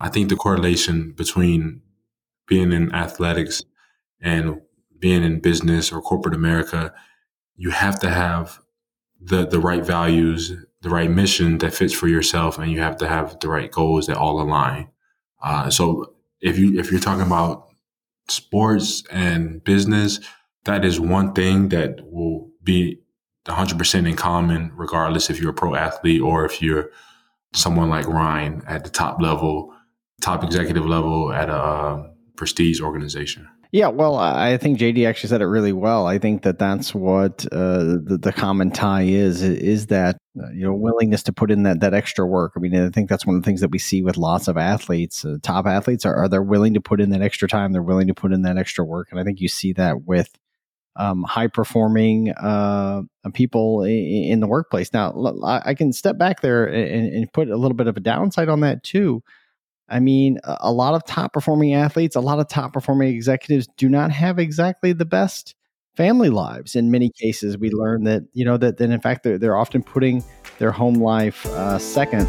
I think the correlation between being in athletics and being in business or corporate America, you have to have the the right values, the right mission that fits for yourself, and you have to have the right goals that all align. Uh, so if you if you're talking about sports and business, that is one thing that will be 100% in common, regardless if you're a pro athlete or if you're someone like Ryne at the top level, top executive level at a prestige organization. Yeah, well, I think JD actually said it really well. I think that that's what uh, the, the common tie is is that uh, you know willingness to put in that that extra work. I mean, I think that's one of the things that we see with lots of athletes. Uh, top athletes are, are they're willing to put in that extra time. They're willing to put in that extra work, and I think you see that with um, high performing uh, people in, in, the workplace. Now, I can step back there and, and, put a little bit of a downside on that too. I mean, a lot of top performing athletes, a lot of top performing executives do not have exactly the best family lives. In many cases, we learn that you know that, that in fact they're, they're often putting their home life uh, second.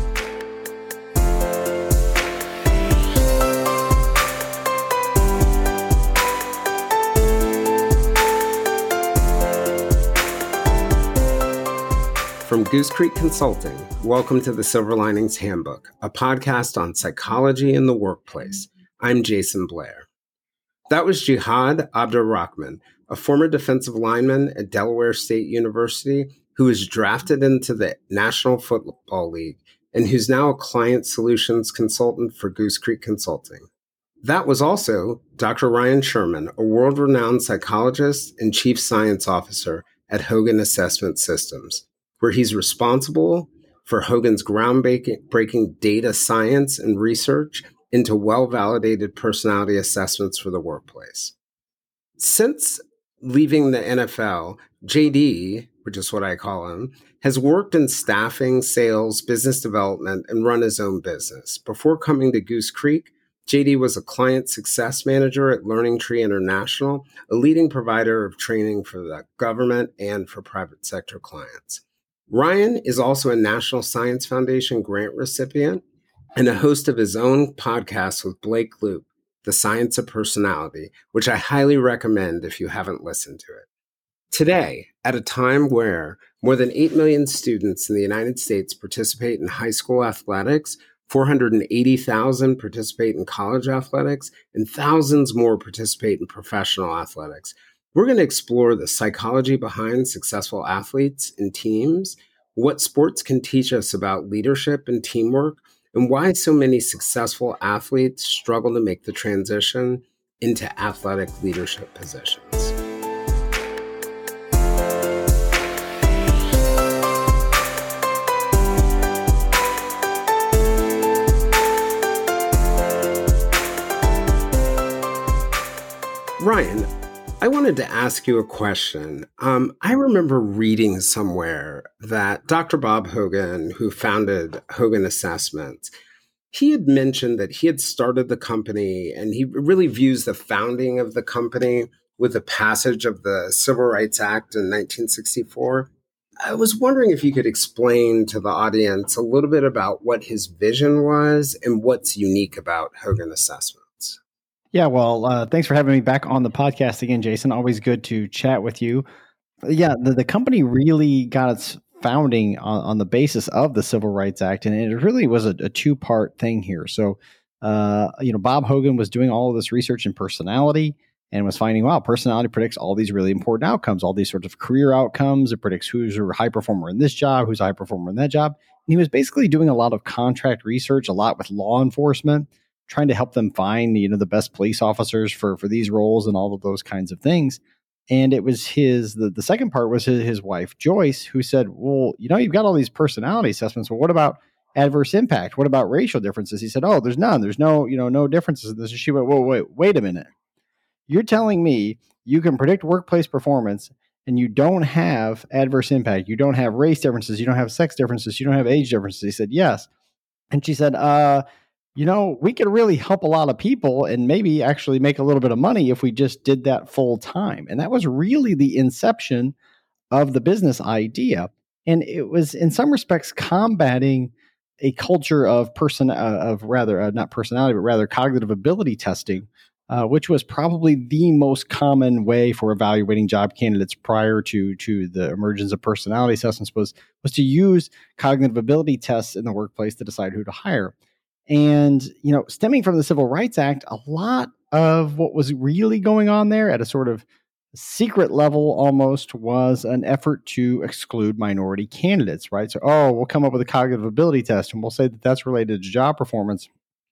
From Goose Creek Consulting, welcome to the Silver Linings Handbook, a podcast on psychology in the workplace. I'm Jason Blair. That was Jihad Abdur-Rahman, a former defensive lineman at Delaware State University who was drafted into the National Football League and who's now a client solutions consultant for Goose Creek Consulting. That was also Dr. Ryne Sherman, a world renowned psychologist and chief science officer at Hogan Assessment Systems where he's responsible for Hogan's groundbreaking data science and research into well validated personality assessments for the workplace. Since leaving the NFL, JD, which is what I call him, has worked in staffing, sales, business development, and run his own business. Before coming to Goose Creek, JD was a client success manager at Learning Tree International, a leading provider of training for the government and for private sector clients. Ryne is also a National Science Foundation grant recipient and a host of his own podcast with Blake Loop, The Science of Personality, which I highly recommend if you haven't listened to it. Today, at a time where more than 8 million students in the United States participate in high school athletics, 480,000 participate in college athletics, and thousands more participate in professional athletics, we're going to explore the psychology behind successful athletes and teams, what sports can teach us about leadership and teamwork, and why so many successful athletes struggle to make the transition into athletic leadership positions. Ryne, I wanted to ask you a question. Um, I remember reading somewhere that Dr. Bob Hogan, who founded Hogan Assessments, he had mentioned that he had started the company and he really views the founding of the company with the passage of the Civil Rights Act in 1964. I was wondering if you could explain to the audience a little bit about what his vision was and what's unique about Hogan Assessment. Yeah, well, uh, thanks for having me back on the podcast again, Jason. Always good to chat with you. Yeah, the, the company really got its founding on, on the basis of the Civil Rights Act, and it really was a, a two part thing here. So, uh, you know, Bob Hogan was doing all of this research in personality and was finding, wow, personality predicts all these really important outcomes, all these sorts of career outcomes. It predicts who's a high performer in this job, who's a high performer in that job. And he was basically doing a lot of contract research, a lot with law enforcement trying to help them find you know the best police officers for for these roles and all of those kinds of things. And it was his the, the second part was his, his wife joyce who said well you know you've got all these personality assessments. Well what about adverse impact? What about racial differences? He said oh there's none. There's no you know no differences this. And she went whoa wait wait a minute. You're telling me you can predict workplace performance and you don't have adverse impact. You don't have race differences. You don't have sex differences. You don't have age differences. He said yes. And she said uh you know, we could really help a lot of people and maybe actually make a little bit of money if we just did that full time. And that was really the inception of the business idea. And it was, in some respects, combating a culture of person uh, of rather uh, not personality but rather cognitive ability testing uh, which was probably the most common way for evaluating job candidates prior to to the emergence of personality assessments was was to use cognitive ability tests in the workplace to decide who to hire and you know stemming from the civil rights act a lot of what was really going on there at a sort of secret level almost was an effort to exclude minority candidates, right? So, oh, we'll come up with a cognitive ability test and we'll say that that's related to job performance.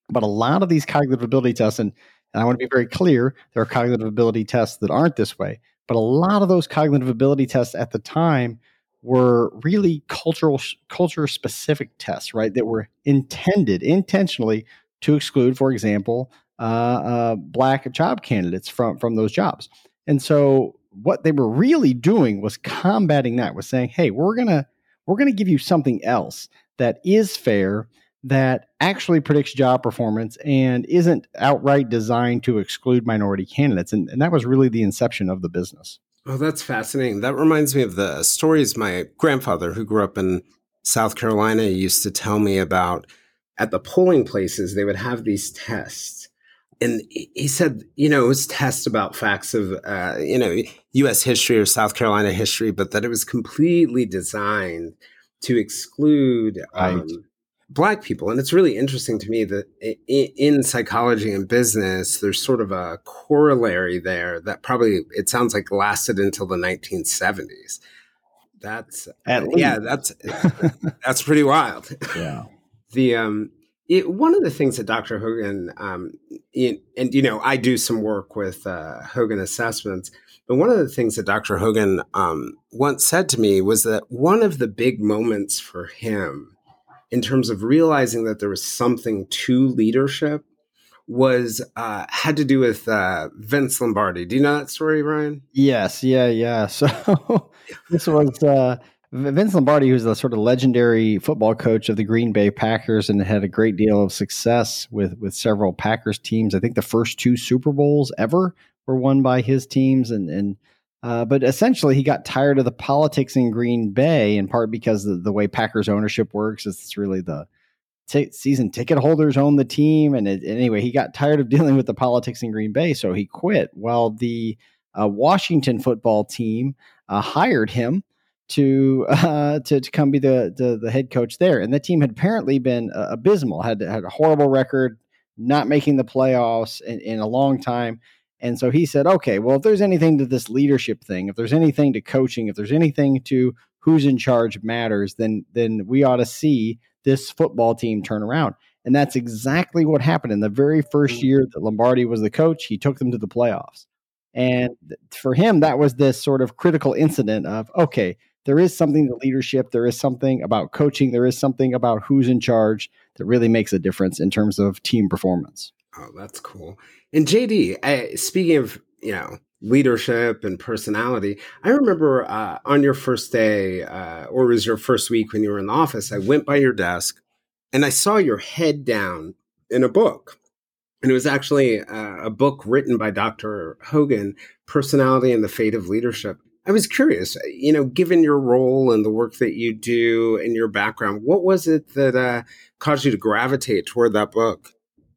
But a lot of these cognitive ability tests, and, and I want to be very clear, there are cognitive ability tests that aren't this way, but a lot of those cognitive ability tests at the time were really cultural culture specific tests, right? That were intended intentionally to exclude, for example, uh, uh, black job candidates from from those jobs. And so what they were really doing was combating that, was saying, hey, we're gonna we're gonna give you something else that is fair, that actually predicts job performance and isn't outright designed to exclude minority candidates. And, and that was really the inception of the business. Oh, that's fascinating. That reminds me of the stories my grandfather, who grew up in South Carolina, used to tell me about. At the polling places, they would have these tests and he said, you know, it was tests about facts of, uh, you know, U.S. history or South Carolina history, but that it was completely designed to exclude um, right. Black people. And it's really interesting to me that in psychology and business, there's sort of a corollary there that probably it sounds like lasted until the 1970s. That's yeah, that's that's pretty wild. Yeah. the um it, one of the things that Dr. Hogan, um, in, and you know, I do some work with uh, Hogan assessments, but one of the things that Dr. Hogan um, once said to me was that one of the big moments for him, in terms of realizing that there was something to leadership, was uh, had to do with uh, Vince Lombardi. Do you know that story, Ryne? Yes, yeah, yeah. So this was uh, Vince Lombardi, who's the sort of legendary football coach of the Green Bay Packers and had a great deal of success with with several Packers teams. I think the first two Super Bowls ever were won by his teams, and and uh, but essentially he got tired of the politics in Green Bay in part because the, the way Packers ownership works it's really the t- season ticket holders own the team, and it, anyway he got tired of dealing with the politics in Green Bay, so he quit. Well, the uh, Washington football team uh, hired him to uh, to to come be the, the, the head coach there. And the team had apparently been uh, abysmal, had had a horrible record, not making the playoffs in, in a long time. And so he said, okay, well, if there's anything to this leadership thing, if there's anything to coaching, if there's anything to who's in charge matters, then then we ought to see this football team turn around. And that's exactly what happened in the very first mm. year that Lombardi was the coach. He took them to the playoffs. And for him, that was this sort of critical incident of, okay, there is something to leadership. There is something about coaching. There is something about who's in charge that really makes a difference in terms of team performance. Oh, that's cool. And JD, I, speaking of you know leadership and personality, I remember uh, on your first day, uh, or was your first week when you were in the office, I went by your desk and I saw your head down in a book. And it was actually uh, a book written by Dr. Hogan, Personality and the Fate of Leadership. I was curious, you know, given your role and the work that you do and your background, what was it that uh, caused you to gravitate toward that book?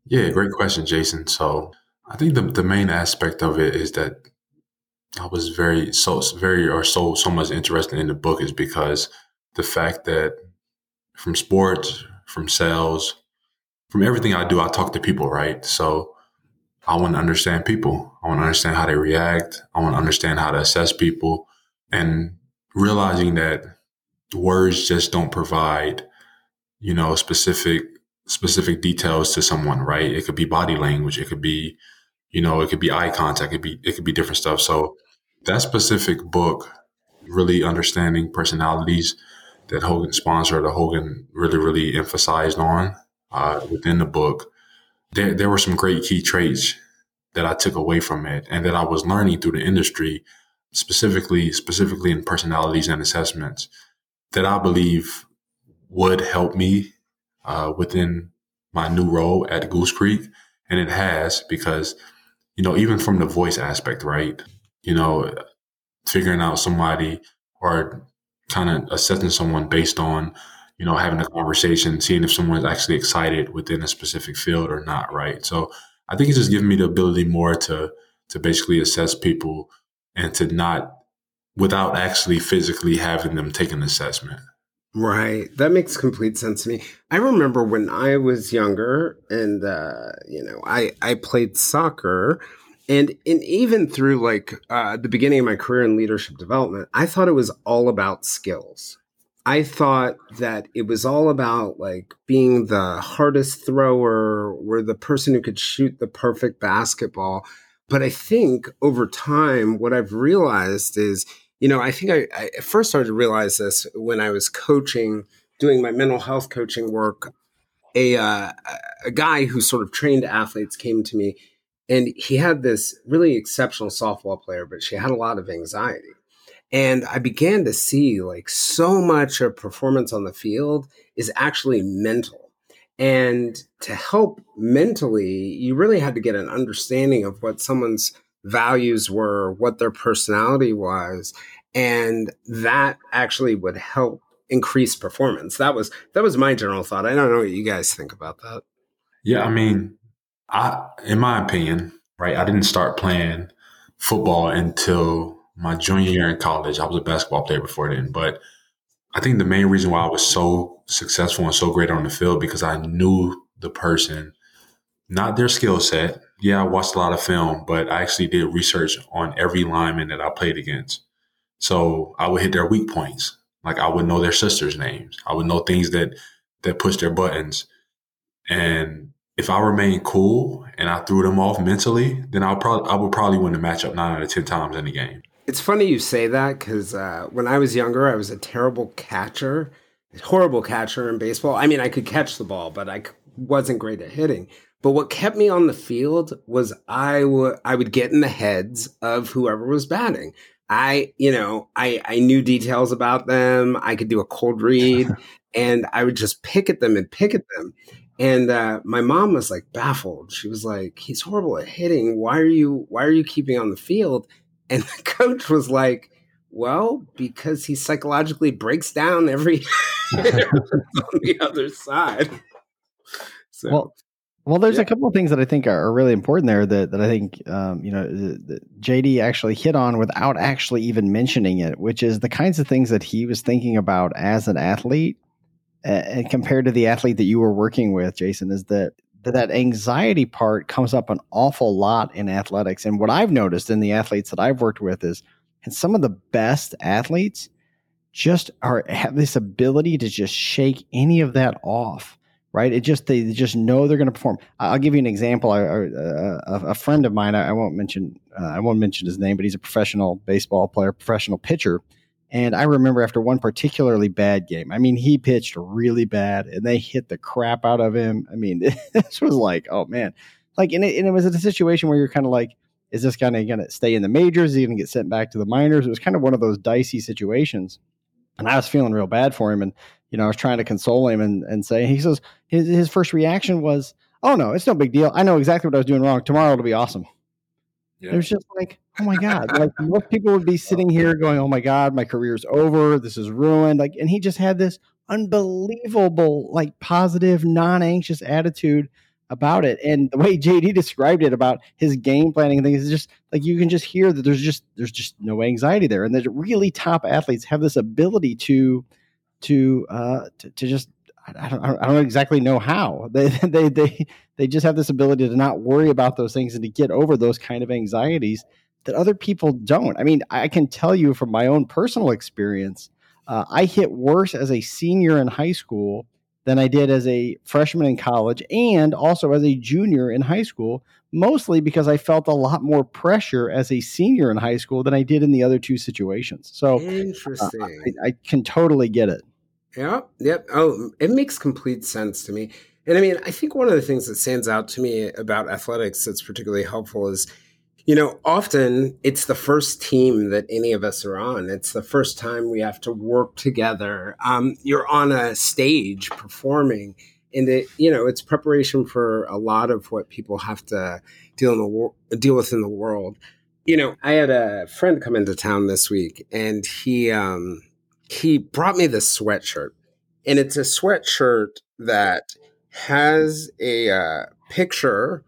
Yeah, great question, Jason. So I think the, the main aspect of it is that I was very, so very, or so, so much interested in the book is because the fact that from sports, from sales, from everything I do, I talk to people, right? So I want to understand people. I want to understand how they react. I want to understand how to assess people and realizing that words just don't provide, you know, specific, specific details to someone, right? It could be body language. It could be, you know, it could be eye contact. It could be, it could be different stuff. So that specific book, really understanding personalities that Hogan sponsored, that Hogan really, really emphasized on uh, within the book there, there were some great key traits that I took away from it and that I was learning through the industry, specifically, specifically in personalities and assessments that I believe would help me uh, within my new role at Goose Creek. And it has because, you know, even from the voice aspect, right? You know, figuring out somebody or kind of assessing someone based on, you know, having a conversation, seeing if someone's actually excited within a specific field or not, right? So I think it's just given me the ability more to to basically assess people and to not without actually physically having them take an assessment. Right. That makes complete sense to me. I remember when I was younger and uh, you know, I I played soccer and and even through like uh, the beginning of my career in leadership development, I thought it was all about skills. I thought that it was all about like being the hardest thrower or the person who could shoot the perfect basketball. But I think over time, what I've realized is you know, I think I, I first started to realize this when I was coaching, doing my mental health coaching work. A uh, a guy who sort of trained athletes came to me, and he had this really exceptional softball player, but she had a lot of anxiety. And I began to see like so much of performance on the field is actually mental. And to help mentally, you really had to get an understanding of what someone's values were, what their personality was, and that actually would help increase performance. That was that was my general thought. I don't know what you guys think about that. Yeah, I mean, I in my opinion, right, I didn't start playing football until my junior year in college. I was a basketball player before then, but I think the main reason why I was so successful and so great on the field because I knew the person, not their skill set, yeah, I watched a lot of film, but I actually did research on every lineman that I played against. So I would hit their weak points. Like I would know their sisters' names. I would know things that that push their buttons. And if I remained cool and I threw them off mentally, then I'll probably I would probably win the matchup nine out of ten times in the game. It's funny you say that because uh, when I was younger, I was a terrible catcher, horrible catcher in baseball. I mean, I could catch the ball, but I wasn't great at hitting. But what kept me on the field was I would I would get in the heads of whoever was batting. I, you know, I I knew details about them. I could do a cold read, and I would just pick at them and pick at them. And uh, my mom was like baffled. She was like, "He's horrible at hitting. Why are you Why are you keeping on the field?" And the coach was like, "Well, because he psychologically breaks down every on the other side." So. Well, well, there's yeah. a couple of things that I think are really important there that, that I think um, you know JD actually hit on without actually even mentioning it, which is the kinds of things that he was thinking about as an athlete, and compared to the athlete that you were working with, Jason, is that that, that anxiety part comes up an awful lot in athletics. And what I've noticed in the athletes that I've worked with is, and some of the best athletes just are have this ability to just shake any of that off right? It just they just know they're going to perform. I'll give you an example. I, I, uh, a, friend of mine, I, won't mention, uh, I won't mention his name, but he's a professional baseball player, professional pitcher. And I remember after one particularly bad game, I mean, he pitched really bad, and they hit the crap out of him. I mean, this was like, oh man, like, and it, and it was a situation where you're kind of like, is this guy going to stay in the majors? Is he going to get sent back to the minors? It was kind of one of those dicey situations. And I was feeling real bad for him. And you know, I was trying to console him and, and say, he says, his, his first reaction was, oh no, it's no big deal. I know exactly what I was doing wrong. Tomorrow it'll be awesome. Yeah. It was just like, oh my God. like most people would be sitting here going, oh my God, my career's over. This is ruined. Like, and he just had this unbelievable, like positive, non-anxious attitude about it. And the way JD described it about his game planning and things is just like you can just hear that there's just there's just no anxiety there. And that really top athletes have this ability to to uh, to, to just I don't, I don't exactly know how they, they, they, they just have this ability to not worry about those things and to get over those kind of anxieties that other people don't. I mean, I can tell you from my own personal experience, uh, I hit worse as a senior in high school than I did as a freshman in college and also as a junior in high school, mostly because I felt a lot more pressure as a senior in high school than I did in the other two situations. So interesting. Uh, I, I can totally get it. Yeah. Yep. Oh, it makes complete sense to me. And I mean, I think one of the things that stands out to me about athletics that's particularly helpful is, you know, often it's the first team that any of us are on. It's the first time we have to work together. Um, you're on a stage performing, and it, you know, it's preparation for a lot of what people have to deal in the wor- deal with in the world. You know, I had a friend come into town this week, and he um, he brought me this sweatshirt and it's a sweatshirt that has a uh, picture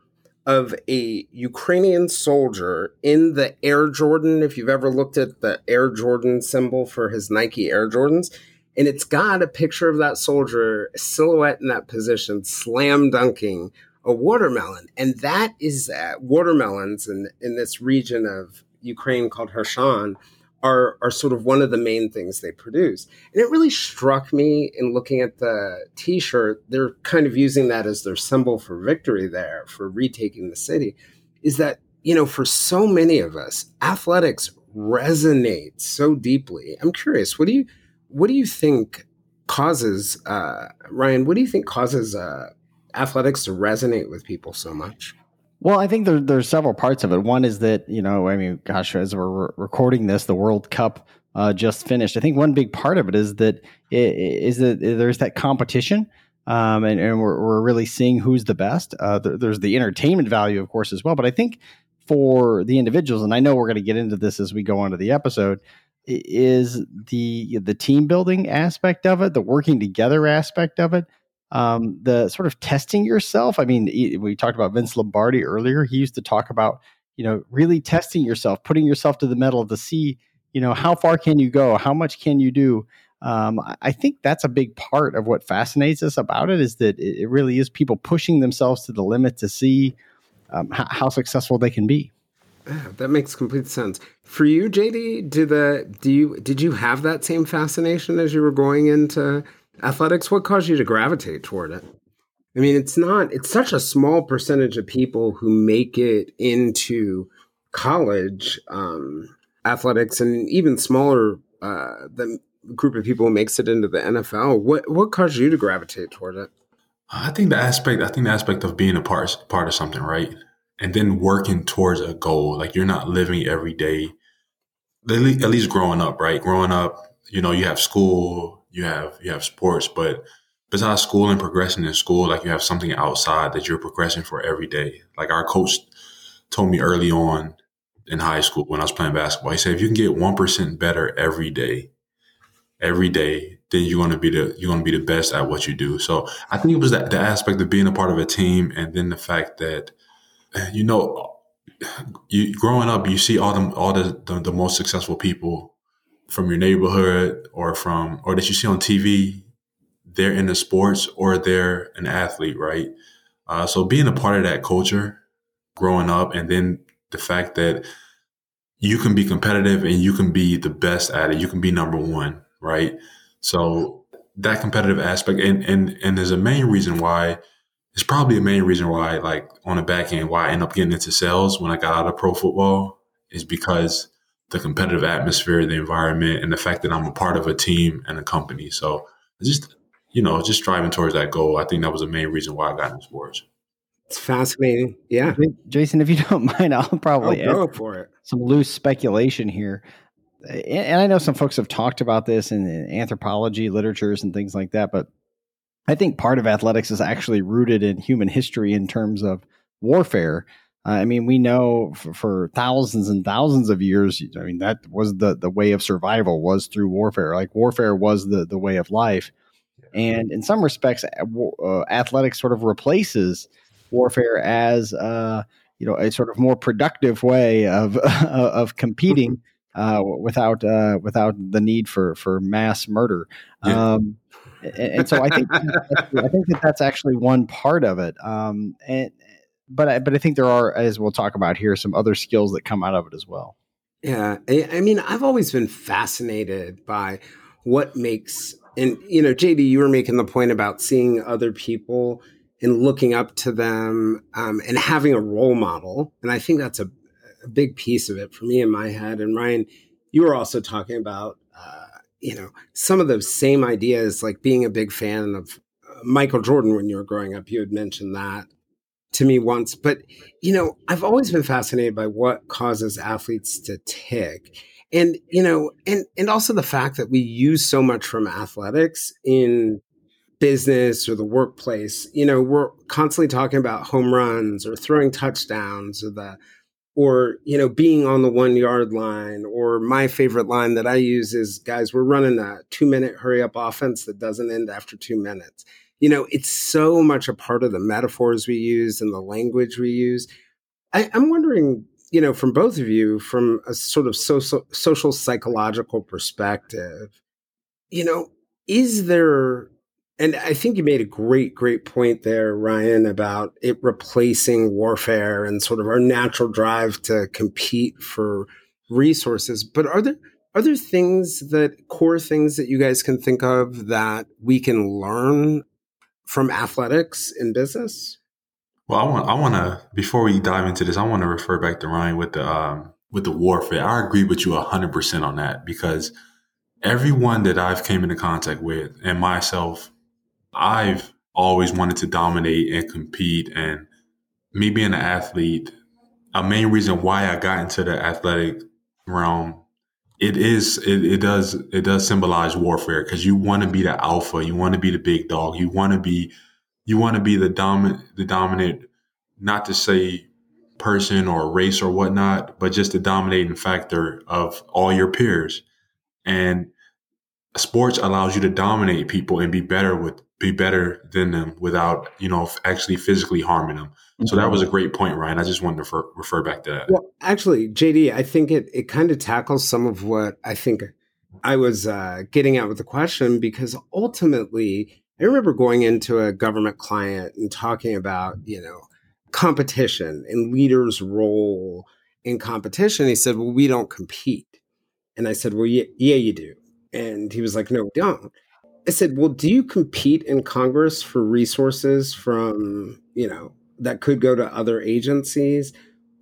of a Ukrainian soldier in the Air Jordan. If you've ever looked at the Air Jordan symbol for his Nike Air Jordans, and it's got a picture of that soldier silhouette in that position, slam dunking a watermelon. And that is that watermelons in, in this region of Ukraine called Kherson are, are sort of one of the main things they produce. And it really struck me in looking at the t shirt, they're kind of using that as their symbol for victory there, for retaking the city, is that, you know, for so many of us, athletics resonates so deeply. I'm curious, what do you, what do you think causes, uh, Ryne, what do you think causes uh, athletics to resonate with people so much? Well, I think there, there's several parts of it. One is that, you know, I mean, gosh, as we're re- recording this, the World Cup uh, just finished. I think one big part of it is that is that there's that competition. Um, and, and we're, we're really seeing who's the best. Uh, there, there's the entertainment value, of course, as well. But I think for the individuals, and I know we're going to get into this as we go on to the episode, is the the team building aspect of it, the working together aspect of it um, the sort of testing yourself. I mean, we talked about Vince Lombardi earlier. He used to talk about, you know, really testing yourself, putting yourself to the metal to see, you know, how far can you go? How much can you do? Um, I think that's a big part of what fascinates us about it is that it really is people pushing themselves to the limit to see um, how, how successful they can be. Yeah, that makes complete sense. For you, JD, did the do you did you have that same fascination as you were going into athletics what caused you to gravitate toward it? I mean it's not it's such a small percentage of people who make it into college um, athletics and even smaller uh, the group of people who makes it into the nfl what what caused you to gravitate toward it? I think the aspect i think the aspect of being a part part of something right? And then working towards a goal like you're not living every day at least growing up right? Growing up you know you have school you have you have sports, but besides school and progressing in school, like you have something outside that you're progressing for every day. Like our coach told me early on in high school when I was playing basketball, he said if you can get one percent better every day, every day, then you're gonna be the you're gonna be the best at what you do. So I think it was that the aspect of being a part of a team, and then the fact that you know, you growing up, you see all the all the, the, the most successful people from your neighborhood or from or that you see on TV, they're in the sports or they're an athlete, right? Uh, so being a part of that culture, growing up, and then the fact that you can be competitive and you can be the best at it, you can be number one, right? So that competitive aspect, and and and there's a main reason why. It's probably a main reason why, like on the back end, why I end up getting into sales when I got out of pro football is because the competitive atmosphere, the environment, and the fact that I'm a part of a team and a company. So just you know, just driving towards that goal. I think that was the main reason why I got into sports. It's fascinating. Yeah. Jason, if you don't mind, I'll probably I'll go for it. Some loose speculation here. And I know some folks have talked about this in anthropology literatures and things like that, but I think part of athletics is actually rooted in human history in terms of warfare. Uh, I mean, we know for, for, thousands and thousands of years. I mean, that was the the way of survival was through warfare. Like warfare was the the way of life, and in some respects, uh, athletics sort of replaces warfare as uh, you know a sort of more productive way of of competing uh, without uh, without the need for for mass murder. Yeah. Um, and, and, so I think I think that that's actually one part of it. Um, and but I, but I think there are, as we'll talk about here, some other skills that come out of it as well. Yeah, I mean, I've always been fascinated by what makes, and you know, JD, you were making the point about seeing other people and looking up to them um, and having a role model, and I think that's a, a, big piece of it for me in my head. And Ryne, you were also talking about, uh, you know, some of those same ideas, like being a big fan of uh, Michael Jordan when you were growing up. You had mentioned that to me once, but you know, I've always been fascinated by what causes athletes to tick. And you know, and and also the fact that we use so much from athletics in business or the workplace. You know, we're constantly talking about home runs or throwing touchdowns or the or you know being on the one yard line or my favorite line that i use is guys we're running a two minute hurry up offense that doesn't end after two minutes you know it's so much a part of the metaphors we use and the language we use I, i'm wondering you know from both of you from a sort of social social psychological perspective you know is there and I think you made a great, great point there, Ryne, about it replacing warfare and sort of our natural drive to compete for resources. But are there are there things that core things that you guys can think of that we can learn from athletics in business? Well, I want I want to before we dive into this, I want to refer back to Ryne with the um, with the warfare. I agree with you hundred percent on that because everyone that I've came into contact with and myself I've always wanted to dominate and compete. And me being an athlete, a main reason why I got into the athletic realm, it is it, it does it does symbolize warfare because you want to be the alpha, you want to be the big dog, you want to be you want to be the dominant the dominant, not to say person or race or whatnot, but just the dominating factor of all your peers. And sports allows you to dominate people and be better with be better than them without you know actually physically harming them. So that was a great point, Ryne. I just wanted to refer, refer back to that. Well, actually, JD, I think it it kind of tackles some of what I think I was uh, getting at with the question because ultimately, I remember going into a government client and talking about you know competition and leaders' role in competition. He said, "Well, we don't compete," and I said, "Well, yeah, yeah you do." And he was like, "No, we don't." I said, well, do you compete in Congress for resources from, you know, that could go to other agencies?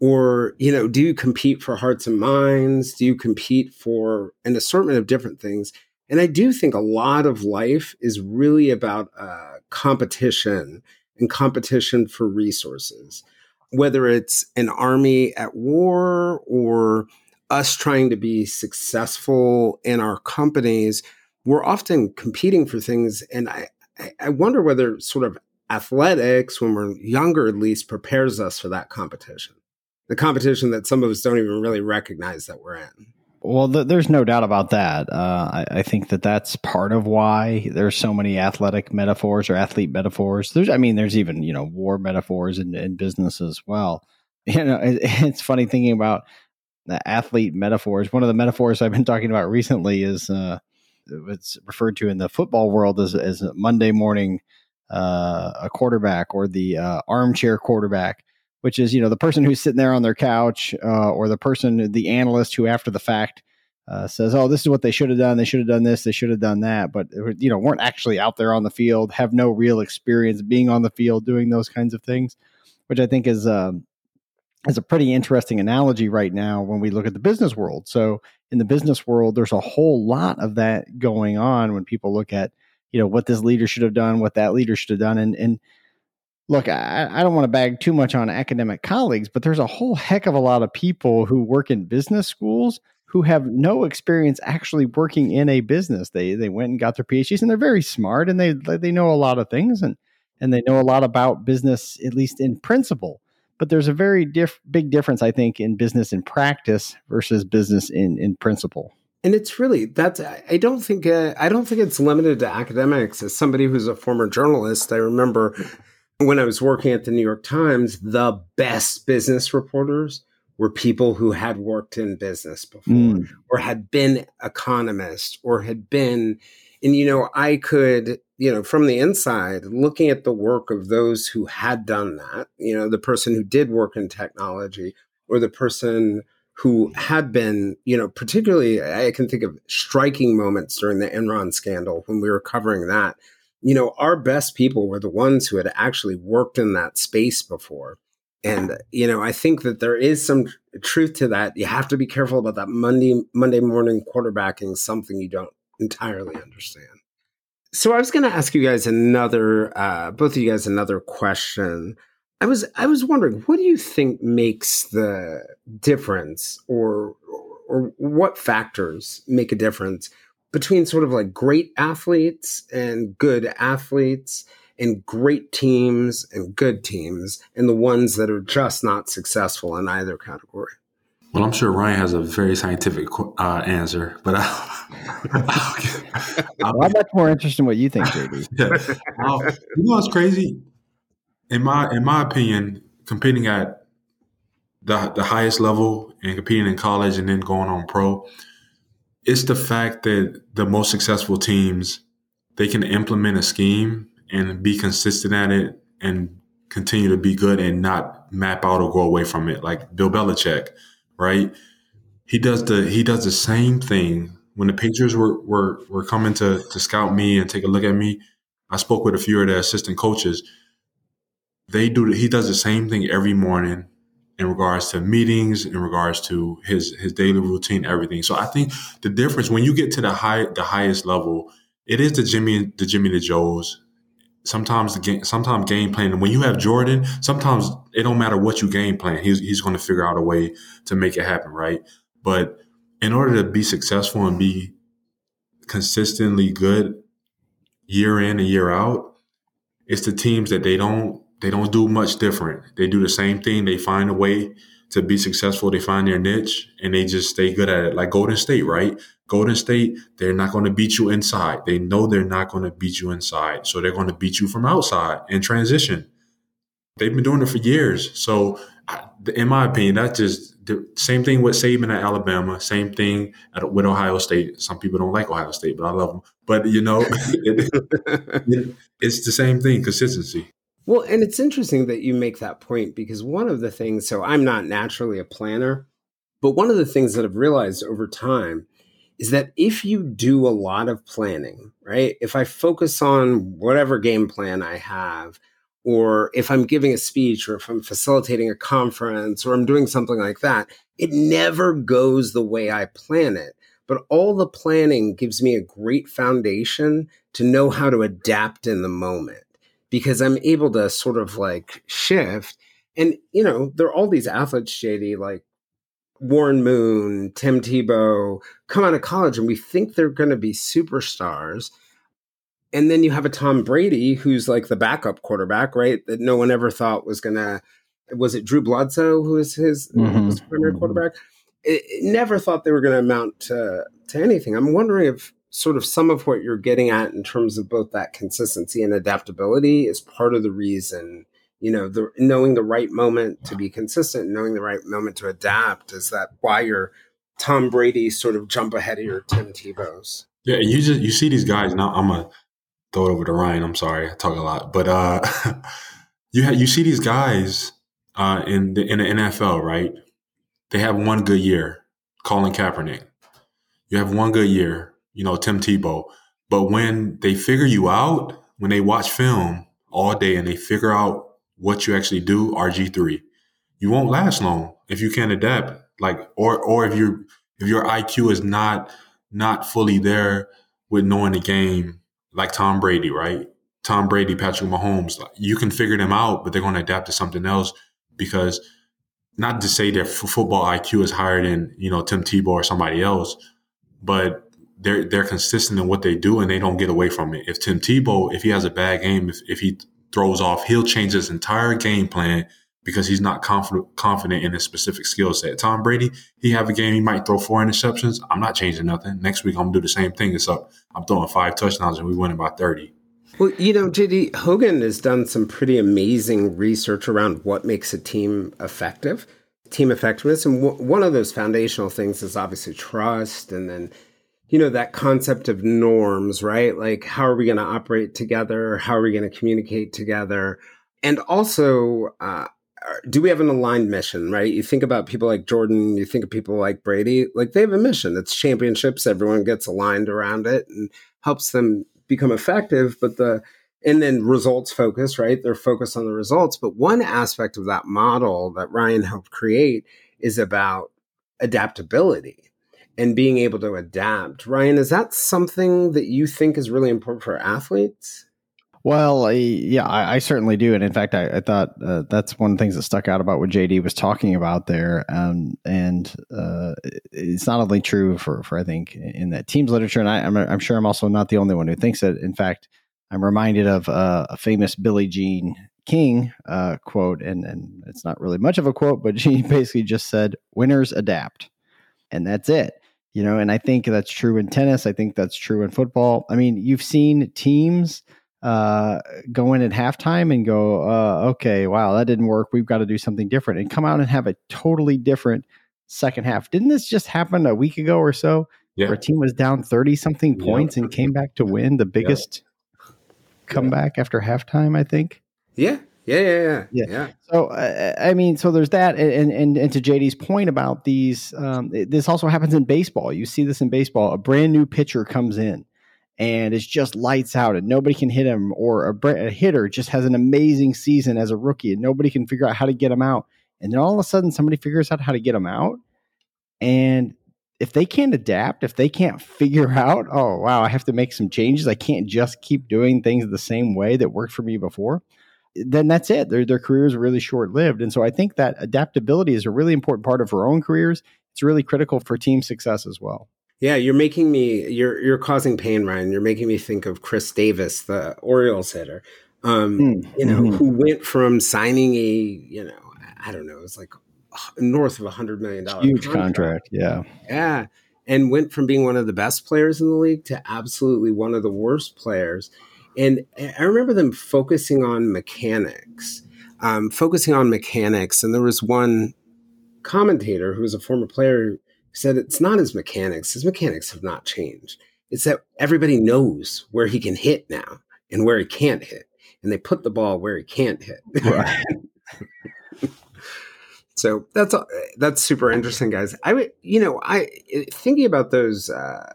Or, you know, do you compete for hearts and minds? Do you compete for an assortment of different things? And I do think a lot of life is really about uh, competition and competition for resources, whether it's an army at war or us trying to be successful in our companies we're often competing for things. And I, I wonder whether sort of athletics, when we're younger at least, prepares us for that competition. The competition that some of us don't even really recognize that we're in. Well, th- there's no doubt about that. Uh, I, I, think that that's part of why there's so many athletic metaphors or athlete metaphors. There's, I mean, there's even you know war metaphors in, in business as well. You know, it, it's funny thinking about the athlete metaphors. One of the metaphors I've been talking about recently is uh, it's referred to in the football world as, as Monday morning uh, a quarterback or the uh, armchair quarterback, which is you know the person who's sitting there on their couch uh, or the person the analyst who after the fact uh, says, "Oh, this is what they should have done. They should have done this. They should have done that," but you know weren't actually out there on the field, have no real experience being on the field doing those kinds of things, which I think is um, is a pretty interesting analogy right now when we look at the business world. So in the business world, there's a whole lot of that going on when people look at, you know, what this leader should have done, what that leader should have done. And and look, I, I don't want to bag too much on academic colleagues, but there's a whole heck of a lot of people who work in business schools who have no experience actually working in a business. They they went and got their PhDs and they're very smart and they they know a lot of things and and they know a lot about business, at least in principle but there's a very diff- big difference, I think, in business in practice versus business in in principle. And it's really that's I don't think uh, I don't think it's limited to academics. As somebody who's a former journalist, I remember when I was working at the New York Times, the best business reporters were people who had worked in business before mm. or had been economists or had been and you know i could you know from the inside looking at the work of those who had done that you know the person who did work in technology or the person who had been you know particularly i can think of striking moments during the enron scandal when we were covering that you know our best people were the ones who had actually worked in that space before and you know i think that there is some truth to that you have to be careful about that monday monday morning quarterbacking something you don't entirely understand. So I was going to ask you guys another, uh, both of you guys, another question. I was I was wondering, what do you think makes the difference, or or what factors make a difference between sort of like great athletes and good athletes, and great teams and good teams and the ones that are just not successful in either category? Well, I'm sure Ryne has a very scientific uh, answer, but I'll, I'll, I'll, I'm much more interested in what you think, JD. yeah. you know what's crazy? In my in my opinion, competing at the the highest level and competing in college and then going on pro, it's the fact that the most successful teams they can implement a scheme and be consistent at it and continue to be good and not map out or go away from it. Like Bill Belichick, right? He does the he does the same thing. When the Patriots were were were coming to to scout me and take a look at me, I spoke with a few of the assistant coaches. They do he does the same thing every morning in regards to meetings, in regards to his his daily routine, everything. So I think the difference when you get to the high the highest level, it is the Jimmy the Jimmy the Joes. Sometimes the game sometimes game plan. When you have Jordan, sometimes it don't matter what you game plan. He's he's going to figure out a way to make it happen, right? But in order to be successful and be consistently good year in and year out, it's the teams that they don't they don't do much different. They do the same thing. They find a way to be successful. They find their niche and they just stay good at it. Like Golden State, right? Golden State, they're not going to beat you inside. They know they're not going to beat you inside. So they're going to beat you from outside and transition. They've been doing it for years. So, in my opinion, that's just the same thing with Saban at Alabama. Same thing at, with Ohio State. Some people don't like Ohio State, but I love them. But you know, it, it, it's the same thing: consistency. Well, and it's interesting that you make that point because one of the things, so I'm not naturally a planner, but one of the things that I've realized over time is that if you do a lot of planning, right? If I focus on whatever game plan I have, or if I'm giving a speech, or if I'm facilitating a conference, or I'm doing something like that, it never goes the way I plan it. But all the planning gives me a great foundation to know how to adapt in the moment because I'm able to sort of like shift. And, you know, there are all these athletes, JD, like Warren Moon, Tim Tebow, come out of college and we think they're going to be superstars. And then you have a Tom Brady who's like the backup quarterback, right? That no one ever thought was going to. Was it Drew Bledsoe who was his, mm-hmm. his primary mm-hmm. quarterback? It, it never thought they were going to amount to to anything. I'm wondering if sort of some of what you're getting at in terms of both that consistency and adaptability is part of the reason you know the knowing the right moment to be consistent knowing the right moment to adapt is that why your tom brady sort of jump ahead of your tim tebows. Yeah and you just you see these guys now i'm gonna throw it over to Ryne i'm sorry i talk a lot but uh you have you see these guys uh in the in the nfl right? They have one good year colin kaepernick. You have one good year you know, Tim Tebow. But when they figure you out, when they watch film all day and they figure out what you actually do, RG3, you won't last long if you can't adapt. Like, or, or if you if your IQ is not, not fully there with knowing the game, like Tom Brady, right? Tom Brady, Patrick Mahomes, you can figure them out, but they're going to adapt to something else because not to say their f- football IQ is higher than, you know, Tim Tebow or somebody else, but they're they're consistent in what they do and they don't get away from it. If Tim Tebow, if he has a bad game, if, if he throws off, he'll change his entire game plan because he's not confident confident in his specific skill set. Tom Brady, he have a game, he might throw four interceptions. I'm not changing nothing. Next week I'm gonna do the same thing. It's up. I'm throwing five touchdowns and we win by 30. Well, you know, JD Hogan has done some pretty amazing research around what makes a team effective, team effectiveness, and w- one of those foundational things is obviously trust, and then you know that concept of norms right? Like how are we going to operate together? How are we going to communicate together? And also uh, do we have an aligned mission right? You think about people like jordan you think of people like brady like they have a mission. It's championships everyone gets aligned around it and helps them become effective but the and then results focus right? They're focused on the results. But one aspect of that model that Ryne helped create is about adaptability and being able to adapt. Ryne, is that something that you think is really important for athletes? Well, I, yeah, I, I, certainly do, and in fact, I, I thought uh, that's one of the things that stuck out about what JD was talking about there. Um, and uh, it's not only true for, for I think in that teams literature, and I, am I'm, I'm sure I'm also not the only one who thinks that. In fact, I'm reminded of uh, a famous Billie Jean King uh, quote, and and it's not really much of a quote, but she basically just said, "Winners adapt," and that's it. You know, and I think that's true in tennis. I think that's true in football. I mean, you've seen teams uh, go in at halftime and go, uh, okay, wow, that didn't work. We've got to do something different, and come out and have a totally different second half. Didn't this just happen a week ago or so? Yeah. Where a team was down thirty something points and came back to win the biggest comeback after halftime. I think. Yeah, yeah, yeah, yeah. yeah. yeah. So uh, I mean, so there's that, and and and to JD's point about these, um, this also happens in baseball. You see this in baseball. A brand new pitcher comes in, and it's just lights out, and nobody can hit him, or a, a hitter just has an amazing season as a rookie, and nobody can figure out how to get him out. And then all of a sudden, somebody figures out how to get him out, and if they can't adapt, if they can't figure out, oh wow, I have to make some changes. I can't just keep doing things the same way that worked for me before then that's it. Their their careers are really short lived, and so I think that adaptability is a really important part of our own careers. It's really critical for team success as well. Yeah, you're making me you're you're causing pain, Ryne. You're making me think of Chris Davis, the Orioles hitter. Um, mm, you know, mm-hmm. who went from signing a, you know, I don't know, it was like north of a hundred million dollar huge contract. contract. Yeah. Yeah. And went from being one of the best players in the league to absolutely one of the worst players. And I remember them focusing on mechanics, um, focusing on mechanics. And there was one commentator who was a former player who said it's not his mechanics. His mechanics have not changed. It's that everybody knows where he can hit now and where he can't hit. And they put the ball where he can't hit. Right. so that's that's super interesting, guys. I would, you know, I thinking about those uh,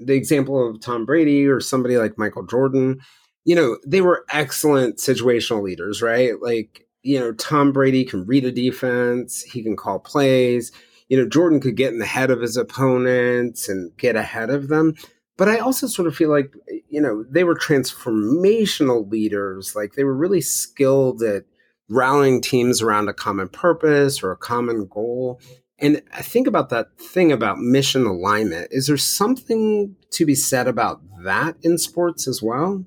the example of Tom Brady or somebody like Michael Jordan, you know, they were excellent situational leaders, right? Like, you know, Tom Brady can read a defense, he can call plays. You know, Jordan could get in the head of his opponents and get ahead of them. But I also sort of feel like, you know, they were transformational leaders. Like they were really skilled at rallying teams around a common purpose or a common goal. And I think about that thing about mission alignment. Is there something to be said about that in sports as well?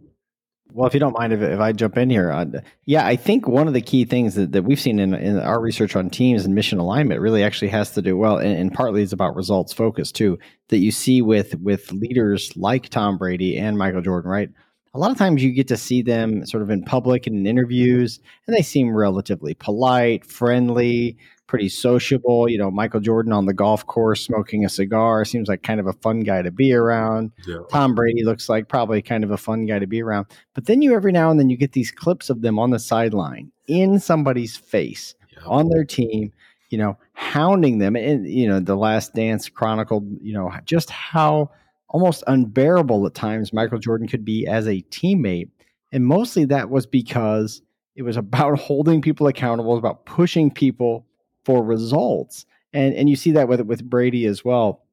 Well, if you don't mind, if, if I jump in here, yeah, I think one of the key things that, that we've seen in, in our research on teams and mission alignment really actually has to do well, and, and partly it's about results focus too. That you see with with leaders like Tom Brady and Michael Jordan, right? A lot of times you get to see them sort of in public and in interviews, and they seem relatively polite, friendly pretty sociable. You know, Michael Jordan on the golf course smoking a cigar seems like kind of a fun guy to be around. Yeah. Tom Brady looks like probably kind of a fun guy to be around. But then you every now and then you get these clips of them on the sideline in somebody's face yeah. on their team, you know, hounding them. And, you know, The Last Dance chronicled, you know, just how almost unbearable at times Michael Jordan could be as a teammate. And mostly that was because it was about holding people accountable, about pushing people for results. And and you see that with with Brady as well.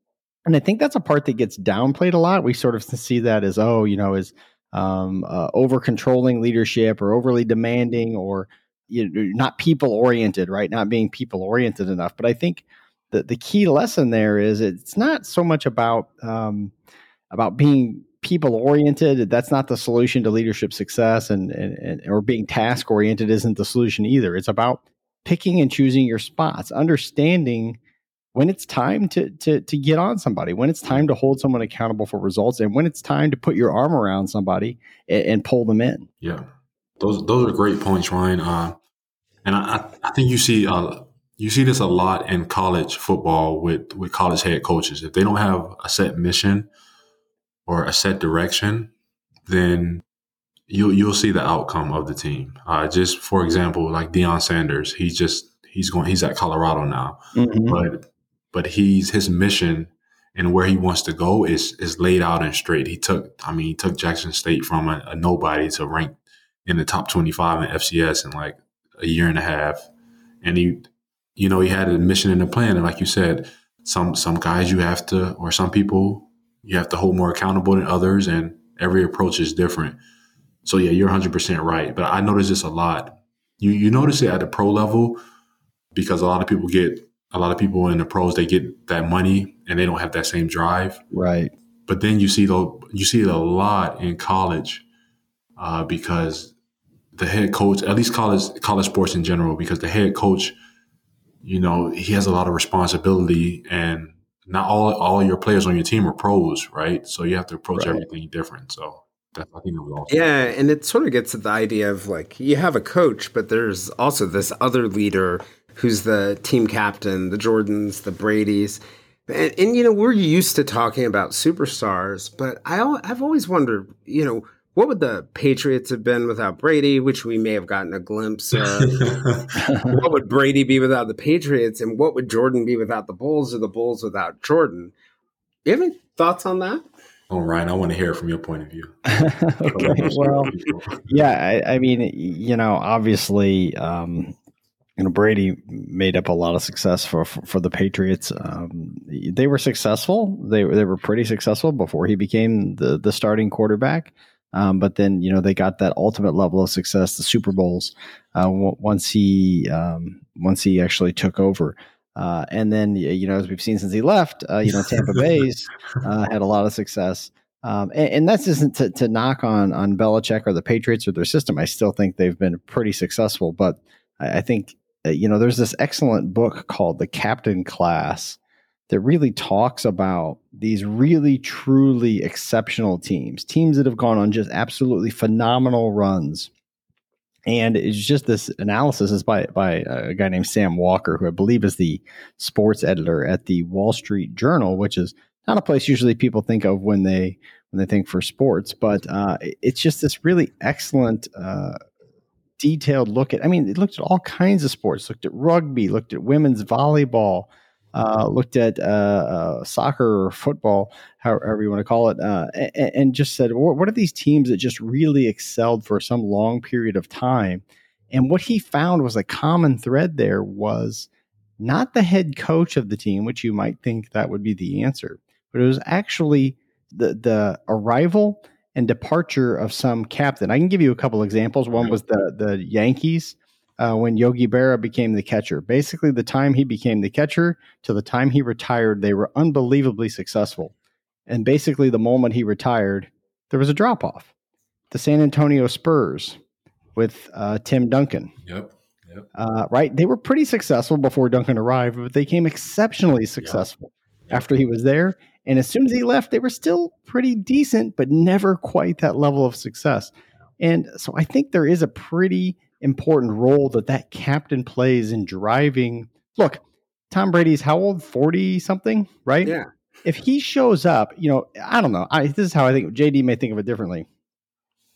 And I think that's a part that gets downplayed a lot. We sort of see that as oh, you know, is um, uh, over controlling leadership or overly demanding or you know, not people oriented, right? Not being people oriented enough. But I think the the key lesson there is it's not so much about um, about being people oriented. That's not the solution to leadership success, and, and, and or being task oriented isn't the solution either. It's about picking and choosing your spots, understanding when it's time to to to get on somebody, when it's time to hold someone accountable for results, and when it's time to put your arm around somebody and, and pull them in. Yeah, those those are great points, Ryne. Uh, and I I think you see uh, you see this a lot in college football with with college head coaches. If they don't have a set mission or a set direction, then you'll you'll see the outcome of the team. Uh, just for example, like Deion Sanders, he's just he's going he's at Colorado now, mm-hmm. but but he's his mission and where he wants to go is is laid out and straight. He took I mean he took Jackson State from a, a nobody to rank in the top twenty five in FCS in like a year and a half, and he you know he had a mission and a plan, and like you said, some some guys you have to or some people you have to hold more accountable than others, and every approach is different. So yeah, you're 100% right. But I notice this a lot. You you notice it at the pro level because a lot of people get a lot of people in the pros they get that money and they don't have that same drive. Right. But then you see the you see it a lot in college uh, because the head coach, at least college college sports in general, because the head coach, you know, he has a lot of responsibility, and not all all your players on your team are pros, right? So you have to approach right. everything different. So I think it was yeah, and it sort of gets at the idea of like you have a coach, but there's also this other leader who's the team captain, the Jordans, the Brady's. And, and, you know we're used to talking about superstars, but I I've always wondered, you know, what would the Patriots have been without Brady, which we may have gotten a glimpse of? what would Brady be without the Patriots, and what would Jordan be without the Bulls, or the Bulls without Jordan? You have any thoughts on that? Oh, Ryne, I want to hear from your point of view. okay, well, yeah, I, I, mean, you know, obviously, um, you know, Brady made up a lot of success for for, for the Patriots. Um, they were successful. They they were pretty successful before he became the the starting quarterback. Um, but then you know they got that ultimate level of success, the Super Bowls, uh, w- once he um, once he actually took over. Uh, and then you know as we've seen since he left, uh, you know Tampa Bay's uh, had a lot of success. Um, and, and that's isn't to, to knock on on Belichick or the Patriots or their system. I still think they've been pretty successful, but I, I think uh, you know there's this excellent book called The Captain Class that really talks about these really truly exceptional teams, teams that have gone on just absolutely phenomenal runs. And it's just this analysis is by by a guy named Sam Walker, who I believe is the sports editor at the Wall Street Journal, which is not a place usually people think of when they when they think for sports, but uh, it's just this really excellent, uh, detailed look at. I mean, it looked at all kinds of sports. Looked at rugby, looked at women's volleyball, uh, looked at uh, uh, soccer or football, however you want to call it, uh, and, and, just said, what are these teams that just really excelled for some long period of time? And what he found was a common thread there was not the head coach of the team, which you might think that would be the answer, but it was actually the the arrival and departure of some captain. I can give you a couple examples. One was the the Yankees uh, when Yogi Berra became the catcher. Basically, the time he became the catcher to the time he retired, they were unbelievably successful. And basically, the moment he retired, there was a drop off. The San Antonio Spurs with uh, Tim Duncan. Yep. Yep. Uh, right. They were pretty successful before Duncan arrived, but they became exceptionally successful yep. after he was there. And as soon as he left, they were still pretty decent, but never quite that level of success. And so I think there is a pretty important role that that captain plays in driving. Look, Tom Brady's how old? 40 something, right? Yeah. If he shows up, you know, I don't know. I, this is how I think JD may think of it differently.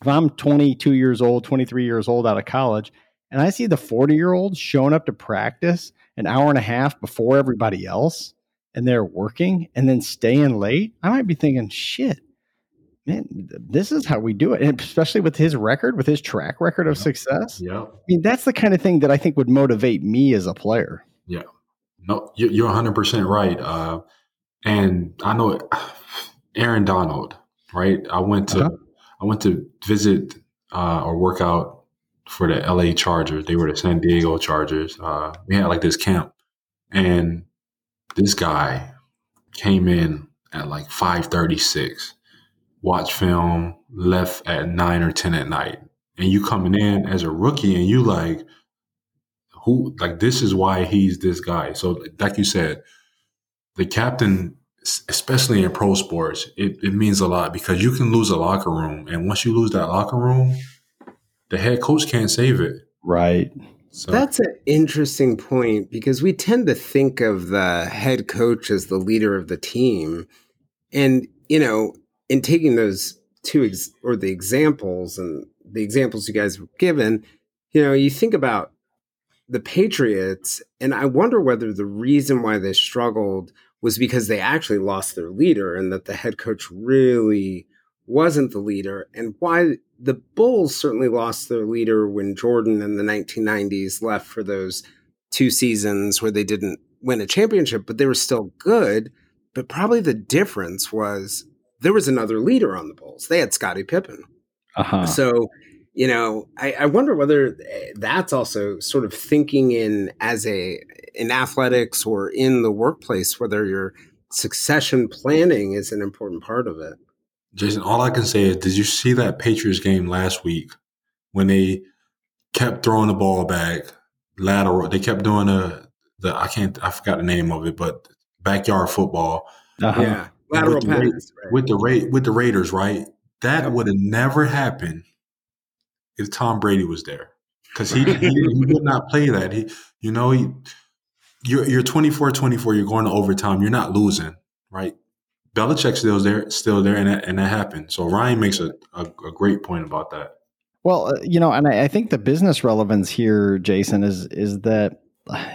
If I'm 22 years old, 23 years old out of college, and I see the 40 year old showing up to practice an hour and a half before everybody else and they're working and then staying late, I might be thinking, shit, man, this is how we do it. And especially with his record, with his track record of success. Yeah. I mean, that's the kind of thing that I think would motivate me as a player. Yeah. No, you're 100% right. Uh, and I know Aaron Donald, right? I went to, uh-huh. I went to visit uh, or work out for the LA Chargers. They were the San Diego Chargers. Uh, we had like this camp and this guy came in at like 536 watch film, left at nine or ten at night, and you coming in as a rookie, and you like, who like this is why he's this guy. So, like you said, the captain, especially in pro sports, it, it means a lot because you can lose a locker room, and once you lose that locker room, the head coach can't save it. Right. So. That's an interesting point because we tend to think of the head coach as the leader of the team. And, you know, in taking those two ex- or the examples and the examples you guys have given, you know, you think about the Patriots, and I wonder whether the reason why they struggled was because they actually lost their leader and that the head coach really wasn't the leader, and why the Bulls certainly lost their leader when Jordan in the 1990s left for those two seasons where they didn't win a championship, but they were still good. But probably the difference was there was another leader on the Bulls. They had Scottie Pippen. Uh-huh. So, you know, I, I, wonder whether eh, that's also sort of thinking in as a in athletics or in the workplace, whether your succession planning is an important part of it. Jason, all I can say is, did you see that Patriots game last week when they kept throwing the ball back lateral? They kept doing the the I can't I forgot the name of it, but backyard football. Uh-huh. Yeah, lateral with the, pass, right. with the Ra- with the Raiders, right? That yep. would have never happened if Tom Brady was there, because he, he, he would not play that. He, you know, he you're you're 24-24, You're going to overtime. You're not losing, right? Belichick still there, still there, and that, and that happened. So Ryne makes a, a, a great point about that. Well, uh, you know, and I, I, think the business relevance here, Jason, is is that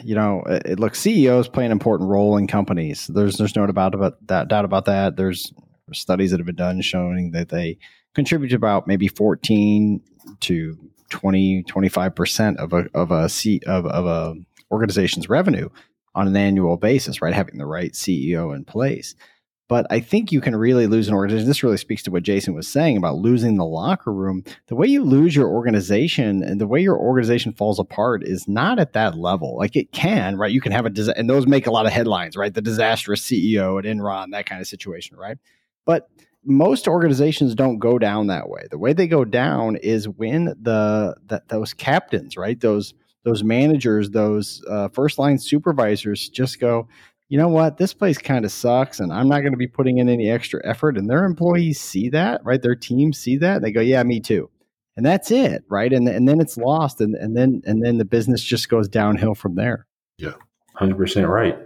you know, uh, it, looks CEOs play an important role in companies. There's there's no doubt about that. Doubt about that. There's studies that have been done showing that they contribute about maybe 14 to 20 25 percent of a of a C, of, of a organization's revenue on an annual basis. Right, having the right CEO in place. But I think you can really lose an organization. This really speaks to what Jason was saying about losing the locker room. The way you lose your organization and the way your organization falls apart is not at that level. Like it can, right? You can have a dis- and those make a lot of headlines, right? The disastrous CEO at Enron, that kind of situation, right? But most organizations don't go down that way. The way they go down is when the, the those captains, right? Those those managers, those uh, first line supervisors just go, you know what, this place kind of sucks and I'm not going to be putting in any extra effort. And their employees see that, right? Their team see that. They go, yeah, me too. And that's it, right? And, and then it's lost. And, and then and then the business just goes downhill from there. Yeah, 100% right.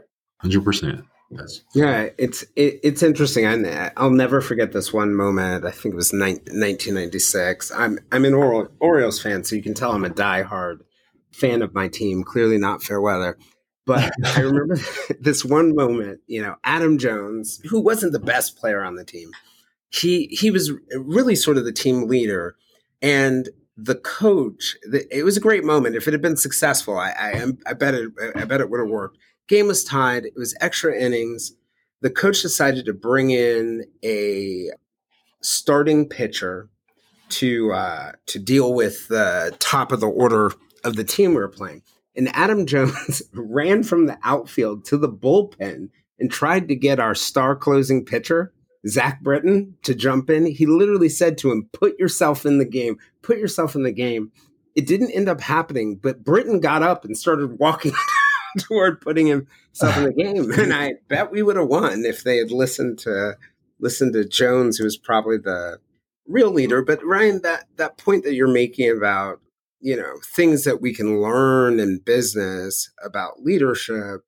100%. Yes. Yeah, it's it, it's interesting. I, I'll never forget this one moment. I think it was 1996. I'm I'm an Orioles fan, so you can tell I'm a diehard fan of my team. Clearly not fair weather. But I remember this one moment, you know, Adam Jones, who wasn't the best player on the team, he he was really sort of the team leader, and the coach. The, it was a great moment. If it had been successful, I I, I bet it I bet it would have worked. Game was tied. It was extra innings. The coach decided to bring in a starting pitcher to uh, to deal with the top of the order of the team we were playing. And Adam Jones ran from the outfield to the bullpen and tried to get our star closing pitcher, Zach Britton, to jump in. He literally said to him, Put yourself in the game, put yourself in the game. It didn't end up happening, but Britton got up and started walking toward putting himself in the game. And I bet we would have won if they had listened to listened to Jones, who was probably the real leader. But Ryne, that that point that you're making about you know things that we can learn in business about leadership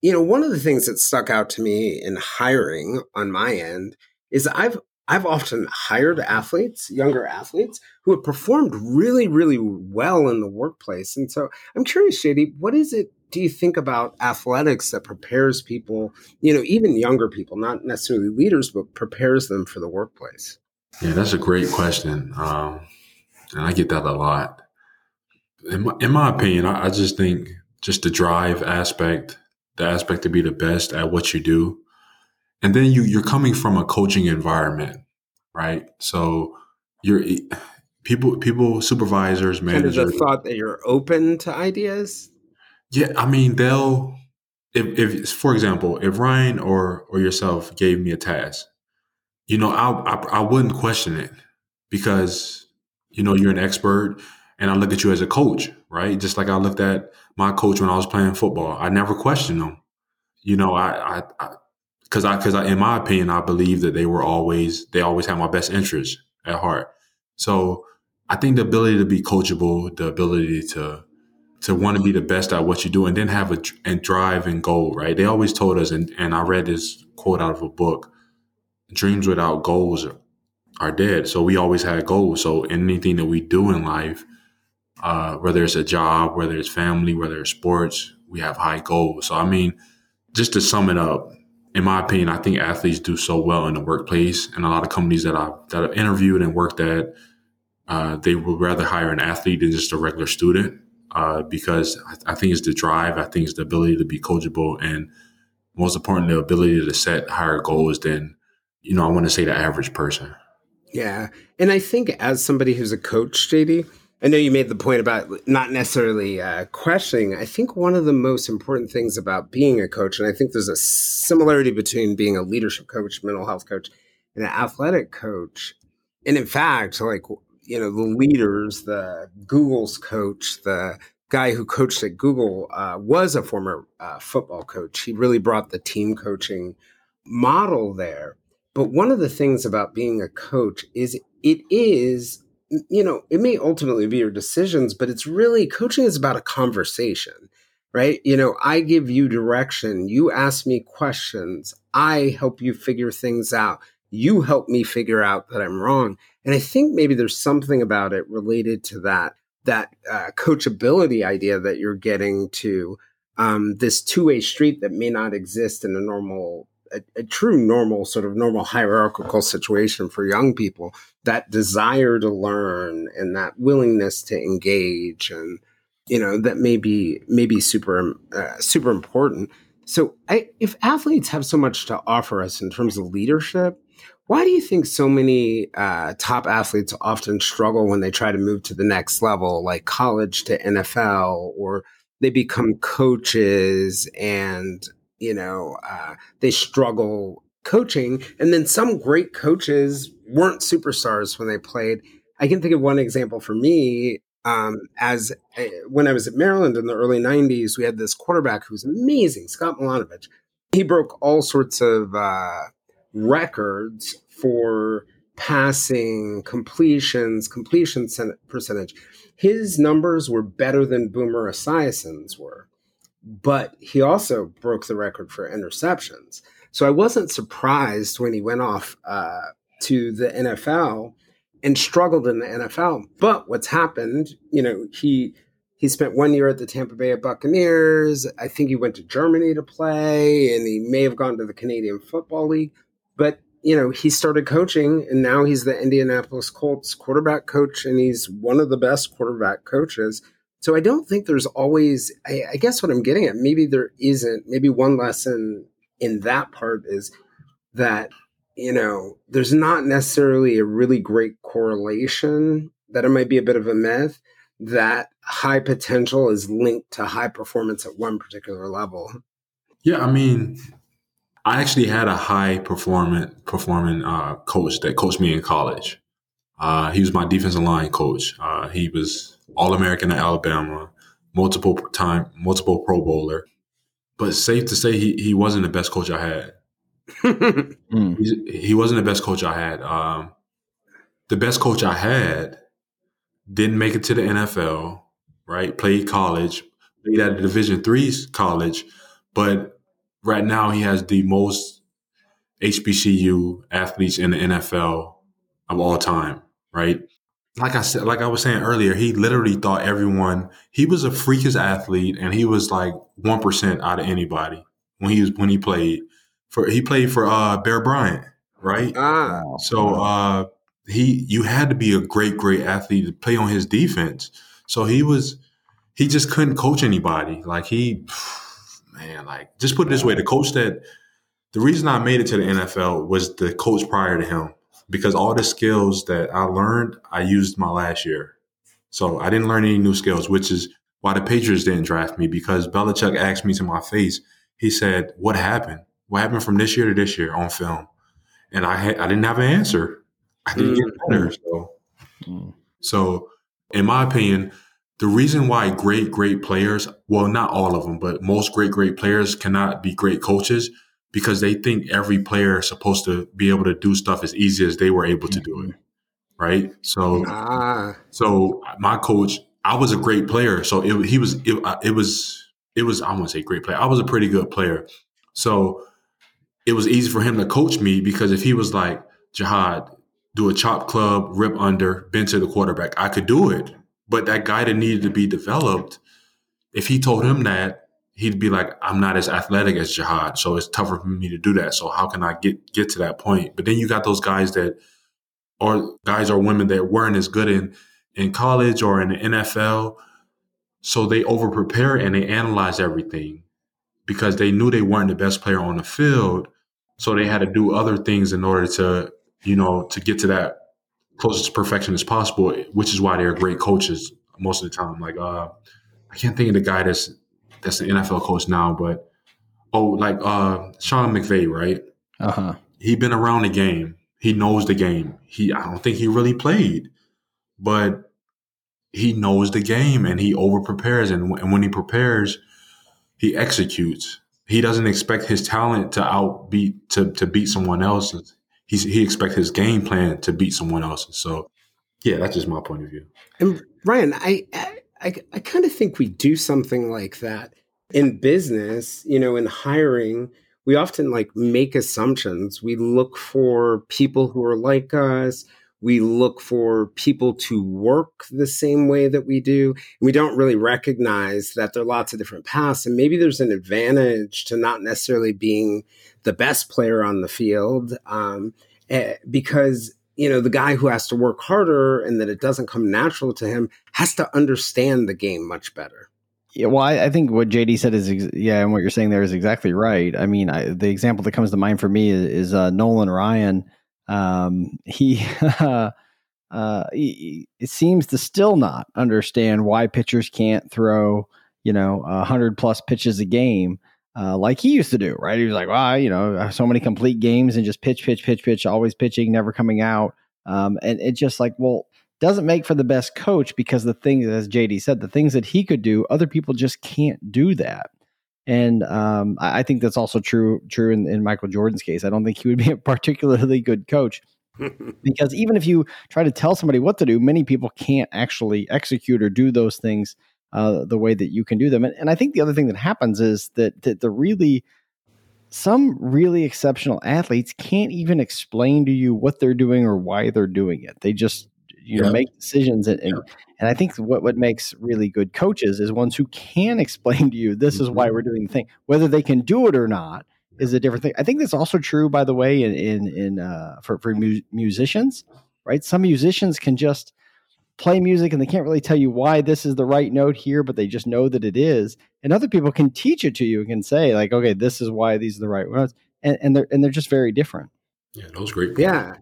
you know one of the things that stuck out to me in hiring on my end is i've i've often hired athletes younger athletes who have performed really really well in the workplace. And so i'm curious JD what is it do you think about athletics that prepares people you know even younger people not necessarily leaders but prepares them for the workplace? Yeah that's a great question. Um, and i get that a lot in my, in my opinion, I, I just think just the drive aspect, the aspect to be the best at what you do, and then you you're coming from a coaching environment, right? So you're people people supervisors managers. Kind of the thought that you're open to ideas. Yeah, I mean they'll if if for example if Ryan or or yourself gave me a task, you know I I, I wouldn't question it because you know you're an expert and I look at you as a coach, right? Just like I looked at my coach when I was playing football. I never questioned them. You know, I, I, because I, because I, in my opinion, I believe that they were always, they always had my best interest at heart. So I think the ability to be coachable, the ability to, to want to be the best at what you do, and then have a and drive and goal, right? They always told us, and and I read this quote out of a book: "Dreams without goals are dead." So we always had goals. So anything that we do in life, uh, whether it's a job, whether it's family, whether it's sports, we have high goals. So, I mean, just to sum it up, in my opinion, I think athletes do so well in the workplace, and a lot of companies that I've that I've interviewed and worked at, uh, they would rather hire an athlete than just a regular student uh, because I, I, think it's the drive, I think it's the ability to be coachable, and most important, the ability to set higher goals than you know I want to say the average person. Yeah, and I think as somebody who's a coach, JD, I know you made the point about not necessarily uh, questioning. I think one of the most important things about being a coach, and I think there's a similarity between being a leadership coach, mental health coach, and an athletic coach. And in fact, like, you know, the leaders, the Google's coach, the guy who coached at Google uh, was a former uh, football coach. He really brought the team coaching model there. But one of the things about being a coach is it is, you know, it may ultimately be your decisions, but it's really coaching is about a conversation, right? You know, I give you direction, you ask me questions, I help you figure things out, you help me figure out that I'm wrong. And I think maybe there's something about it related to that that uh, coachability idea that you're getting to um, this two-way street that may not exist in a normal a, a, true normal sort of normal hierarchical situation for young people that desire to learn and that willingness to engage and you know that may be maybe super uh, super important. So I, if athletes have so much to offer us in terms of leadership why do you think so many uh, top athletes often struggle when they try to move to the next level like college to nfl or they become coaches and you know, uh, they struggle coaching. And then some great coaches weren't superstars when they played. I can think of one example for me. Um, as uh, when I was at Maryland in the early 90s, we had this quarterback who was amazing, Scott Milanovich. He broke all sorts of uh, records for passing, completions, completion percentage. His numbers were better than Boomer Esiason's were but he also broke the record for interceptions. So I wasn't surprised when he went off uh, to the NFL and struggled in the NFL. But what's happened, you know, he he spent one year at the Tampa Bay Buccaneers. I think he went to Germany to play, and he may have gone to the Canadian Football League. But you know, he started coaching, and now he's the Indianapolis Colts quarterback coach, and he's one of the best quarterback coaches so I don't think there's always, I, I guess what I'm getting at, maybe there isn't, maybe one lesson in that part is that, you know, there's not necessarily a really great correlation, that it might be a bit of a myth that high potential is linked to high performance at one particular level. Yeah, I mean, I actually had a high performing performing uh, coach that coached me in college. Uh, he was my defensive line coach. Uh, he was all American at Alabama, multiple time, multiple Pro Bowler. But safe to say, he he wasn't the best coach I had. mm. he, he, wasn't the best coach I had. Um, the best coach I had didn't make it to the NFL. Right, played college, played at a Division three college, but right now he has the most HBCU athletes in the NFL of all time. Right, like I said, like I was saying earlier, he literally thought everyone he was a freakish athlete, and he was like one percent out of anybody when he was when he played for he played for uh, Bear Bryant, right? Ah, so uh, he you had to be a great great athlete to play on his defense. So he was he just couldn't coach anybody. Like he, man, like just put it this way: the coach that the reason I made it to the NFL was the coach prior to him because all the skills that I learned, I used my last year. So I didn't learn any new skills, which is why the Patriots didn't draft me because Belichick asked me to my face. He said, "What happened? What happened from this year to this year on film?" And I had I didn't have an answer. I didn't get better. So, mm. so in my opinion, the reason why great great players, well, not all of them, but most great great players cannot be great coaches because they think every player is supposed to be able to do stuff as easy as they were able to do it. Mm-hmm. Right. So, ah. so my coach, I was a great player. So it, he was, it, uh, it was, it was, I want to say great player. I was a pretty good player. So it was easy for him to coach me because if he was like, Jihad, do a chop club, rip under, bend to the quarterback, I could do it. But that guy that needed to be developed, if he told him that, he'd be like, I'm not as athletic as Jihad, so it's tougher for me to do that. So how can I get get to that point? But then you got those guys that are guys or women that weren't as good in in college or in the NFL, so they over prepare and they analyze everything because they knew they weren't the best player on the field, so they had to do other things in order to you know to get to that closest perfection as possible. Which is why they're great coaches most of the time. Like uh, I can't think of the guy that's that's an NFL coach now, but oh, like uh Sean McVay, right? Uh huh. He been around the game. he knows the game. He I don't think he really played, but he knows the game and he over prepares. And, and when he prepares, he executes. He doesn't expect his talent to outbeat to to beat someone else's. He's, he expects his game plan to beat someone else's. So, yeah, that's just my point of view. And Ryne, I I, I kind of think we do something like that in business. You know, in hiring, we often like make assumptions. We look for people who are like us. We look for people to work the same way that we do. And we don't really recognize that there are lots of different paths. And maybe there's an advantage to not necessarily being the best player on the field um, eh, because you know the guy who has to work harder and that it doesn't come natural to him has to understand the game much better yeah, well, I, I, think what JD said is ex- yeah, and what you're saying there is exactly right. I mean, I, the example that comes to mind for me is, is uh, Nolan Ryan. Um, he, uh, he, it seems to still not understand why pitchers can't throw, you know, hundred plus pitches a game. Uh, like he used to do, right? He was like, "Wow, you know, so many complete games and just pitch, pitch, pitch, pitch, always pitching, never coming out." Um, and it's just like, well, doesn't make for the best coach because the things, as JD said, the things that he could do, other people just can't do that. And um, I, I, think that's also true true in, in, Michael Jordan's case. I don't think he would be a particularly good coach because even if you try to tell somebody what to do, many people can't actually execute or do those things uh, the way that you can do them. And, and I think the other thing that happens is that, that the really some really exceptional athletes can't even explain to you what they're doing or why they're doing it. They just you know make decisions and, and, yeah. and I think what what makes really good coaches is ones who can explain to you this mm-hmm. is why mm-hmm. we're doing the thing whether they can do it or not is a different thing I think that's also true by the way in in, in uh, for for mu- musicians right some musicians can just play music and they can't really tell you why this is the right note here but they just know that it is. And other people can teach it to you and can say like okay this is why these are the right ones and, and they're and they're just very different. Yeah those great points. yeah.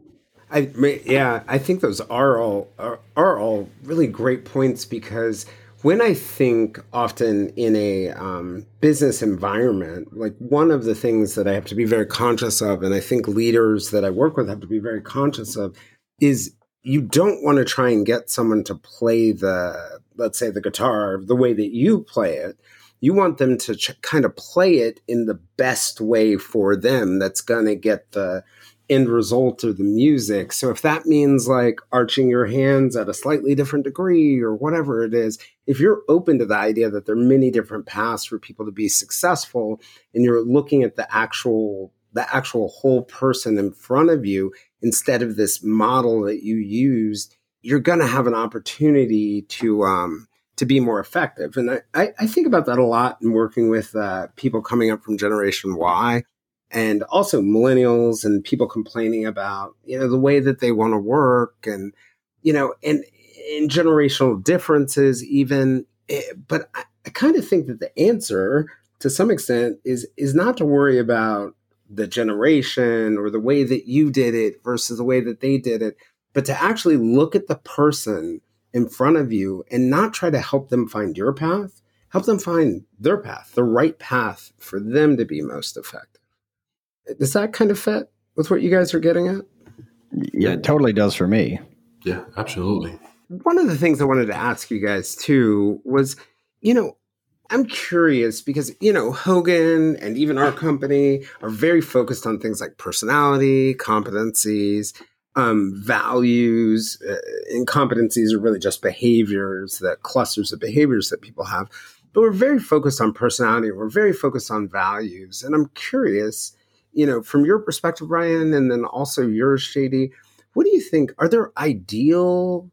I yeah, I think those are all are, are all really great points because when I think often in a um, business environment, like one of the things that I have to be very conscious of, and I think leaders that I work with have to be very conscious of, is you don't want to try and get someone to play the, let's say, the guitar the way that you play it. You want them to ch- kind of play it in the best way for them that's going to get the end result of the music. So if that means like arching your hands at a slightly different degree or whatever it is, if you're open to the idea that there are many different paths for people to be successful and you're looking at the actual the actual whole person in front of you instead of this model that you used, you're going to have an opportunity to um, to be more effective. And I, I think about that a lot in working with uh, people coming up from Generation Y and also millennials and people complaining about you know the way that they want to work and you know and in generational differences even eh, but I, I kind of think that the answer to some extent is is not to worry about the generation or the way that you did it versus the way that they did it but to actually look at the person in front of you and not try to help them find your path help them find their path the right path for them to be most effective does that kind of fit with what you guys are getting at? Yeah, it totally does for me. Yeah, absolutely. One of the things I wanted to ask you guys too was, you know, I'm curious because, you know, Hogan and even our company are very focused on things like personality, competencies, um, values, uh, and competencies are really just behaviors that clusters of behaviors that people have. But we're very focused on personality. We're very focused on values. And I'm curious, you know, from your perspective, Ryne, and then also yours, JD, what do you think? Are there ideal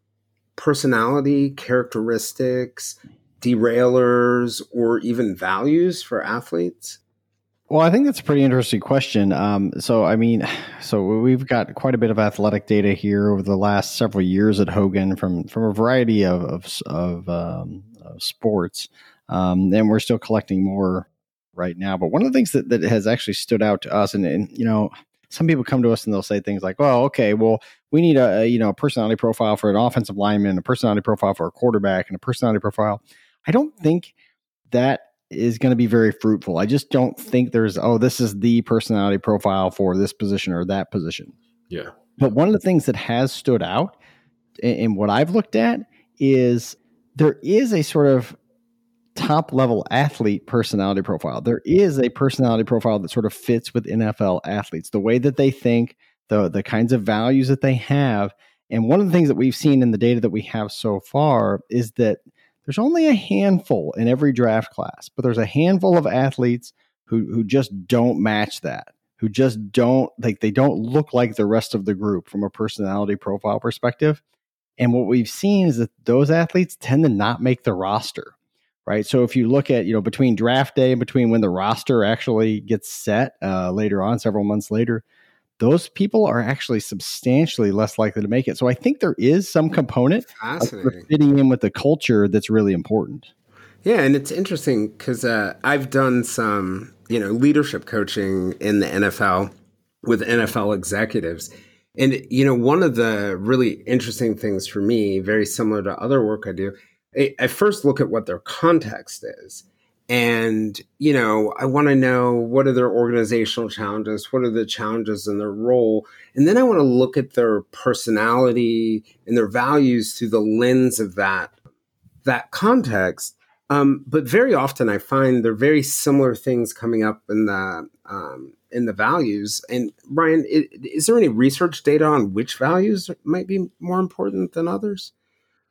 personality characteristics, derailers, or even values for athletes? Well, I think that's a pretty interesting question. Um, so, I mean, so we've got quite a bit of athletic data here over the last several years at Hogan from from a variety of of, of, um, of sports, um, and we're still collecting more right now. But one of the things that, that has actually stood out to us, and, and you know, some people come to us and they'll say things like, "Well, okay, well, we need a, you know a personality profile for an offensive lineman, a personality profile for a quarterback, and a personality profile." I don't think that is going to be very fruitful. I just don't think there's oh, this is the personality profile for this position or that position. Yeah. But one of the things that has stood out in what I've looked at is there is a sort of top level athlete personality profile. There is a personality profile that sort of fits with NFL athletes, the way that they think, the the kinds of values that they have. And one of the things that we've seen in the data that we have so far is that there's only a handful in every draft class, but there's a handful of athletes who who just don't match that, who just don't like they don't look like the rest of the group from a personality profile perspective. And what we've seen is that those athletes tend to not make the roster, right? So if you look at you know between draft day and between when the roster actually gets set uh, later on, several months later, those people are actually substantially less likely to make it. So I think there is some component of fitting in with the culture that's really important. Yeah, and it's interesting because uh, I've done some, you know, leadership coaching in the NFL with NFL executives. And, you know, one of the really interesting things for me, very similar to other work I do, I, I first look at what their context is and you know i want to know what are their organizational challenges what are the challenges in their role? And then i want to look at their personality and their values through the lens of that that context. Um, but very often i find there are very similar things coming up in the um, in the values. And Ryne is there any research data on which values might be more important than others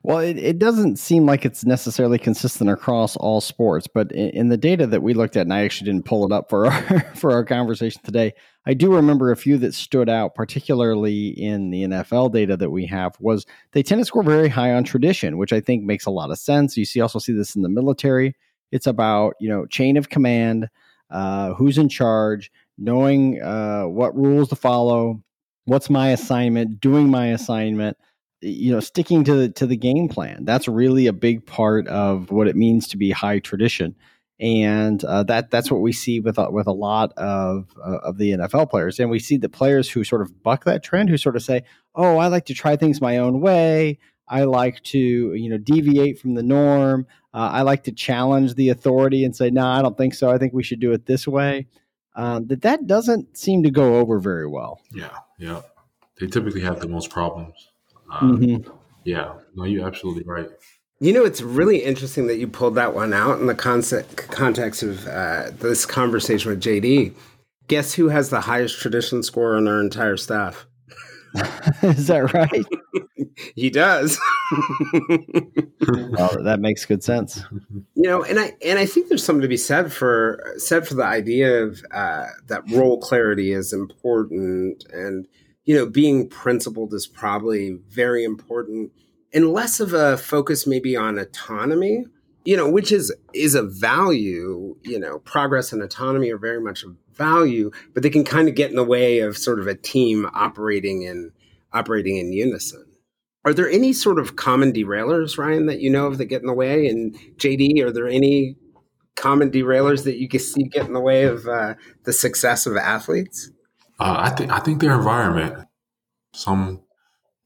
well, it, it doesn't seem like it's necessarily consistent across all sports, but in, in, the data that we looked at, and I actually didn't pull it up for our, for our conversation today, I do remember a few that stood out, particularly in the NFL data that we have, was they tend to score very high on tradition, which I think makes a lot of sense. You see also see this in the military. It's about you know chain of command, uh, who's in charge, knowing uh, what rules to follow, what's my assignment, doing my assignment you know sticking to the to the game plan. That's really a big part of what it means to be high tradition. And uh, that that's what we see with with a lot of uh, of the NFL players. And we see the players who sort of buck that trend who sort of say oh I like to try things my own way. I like to you know deviate from the norm. Uh, I like to challenge the authority and say no nah, I don't think so. I think we should do it this way. Um, that that doesn't seem to go over very well. Yeah yeah. They typically have the most problems um, mm-hmm. Yeah, no, you're absolutely right. You know, it's really interesting that you pulled that one out in the concept, context of uh, this conversation with JD. Guess who has the highest tradition score on our entire staff? Is that right? he does. well, that makes good sense. You know, and I and I think there's something to be said for said for the idea of uh, that role clarity is important, and you know, being principled is probably very important and less of a focus maybe on autonomy, you know, which is is a value, you know, progress and autonomy are very much a value, but they can kind of get in the way of sort of a team operating in operating in unison. Are there any sort of common derailers, Ryne, that you know of that get in the way? And JD, are there any common derailers that you can see get in the way of uh, the success of athletes? Uh, I think I think their environment. Some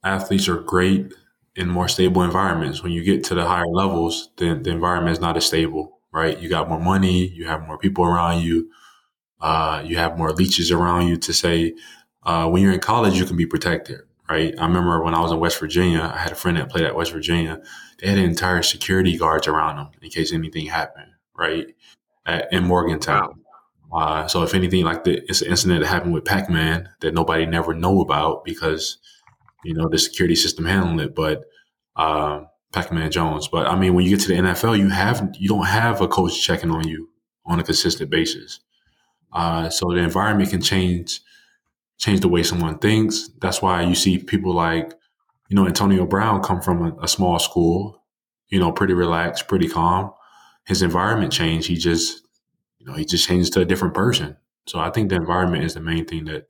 athletes are great in more stable environments. When you get to the higher levels, then the environment is not as stable, right? You got more money, you have more people around you, uh, you have more leeches around you to say. Uh, when you're in college, you can be protected, right? I remember when I was in West Virginia, I had a friend that played at West Virginia. They had entire security guards around them in case anything happened, right? At, in Morgantown. Uh, so if anything, like the it's an incident that happened with Pac Man that nobody never know about because you know the security system handling it, but uh, Pac Man Jones. But I mean, when you get to the NFL, you have you don't have a coach checking on you on a consistent basis. Uh, so the environment can change change the way someone thinks. That's why you see people like you know Antonio Brown come from a, a small school, you know, pretty relaxed, pretty calm. His environment changed. He just you know, he just changes to a different person. So I think the environment is the main thing that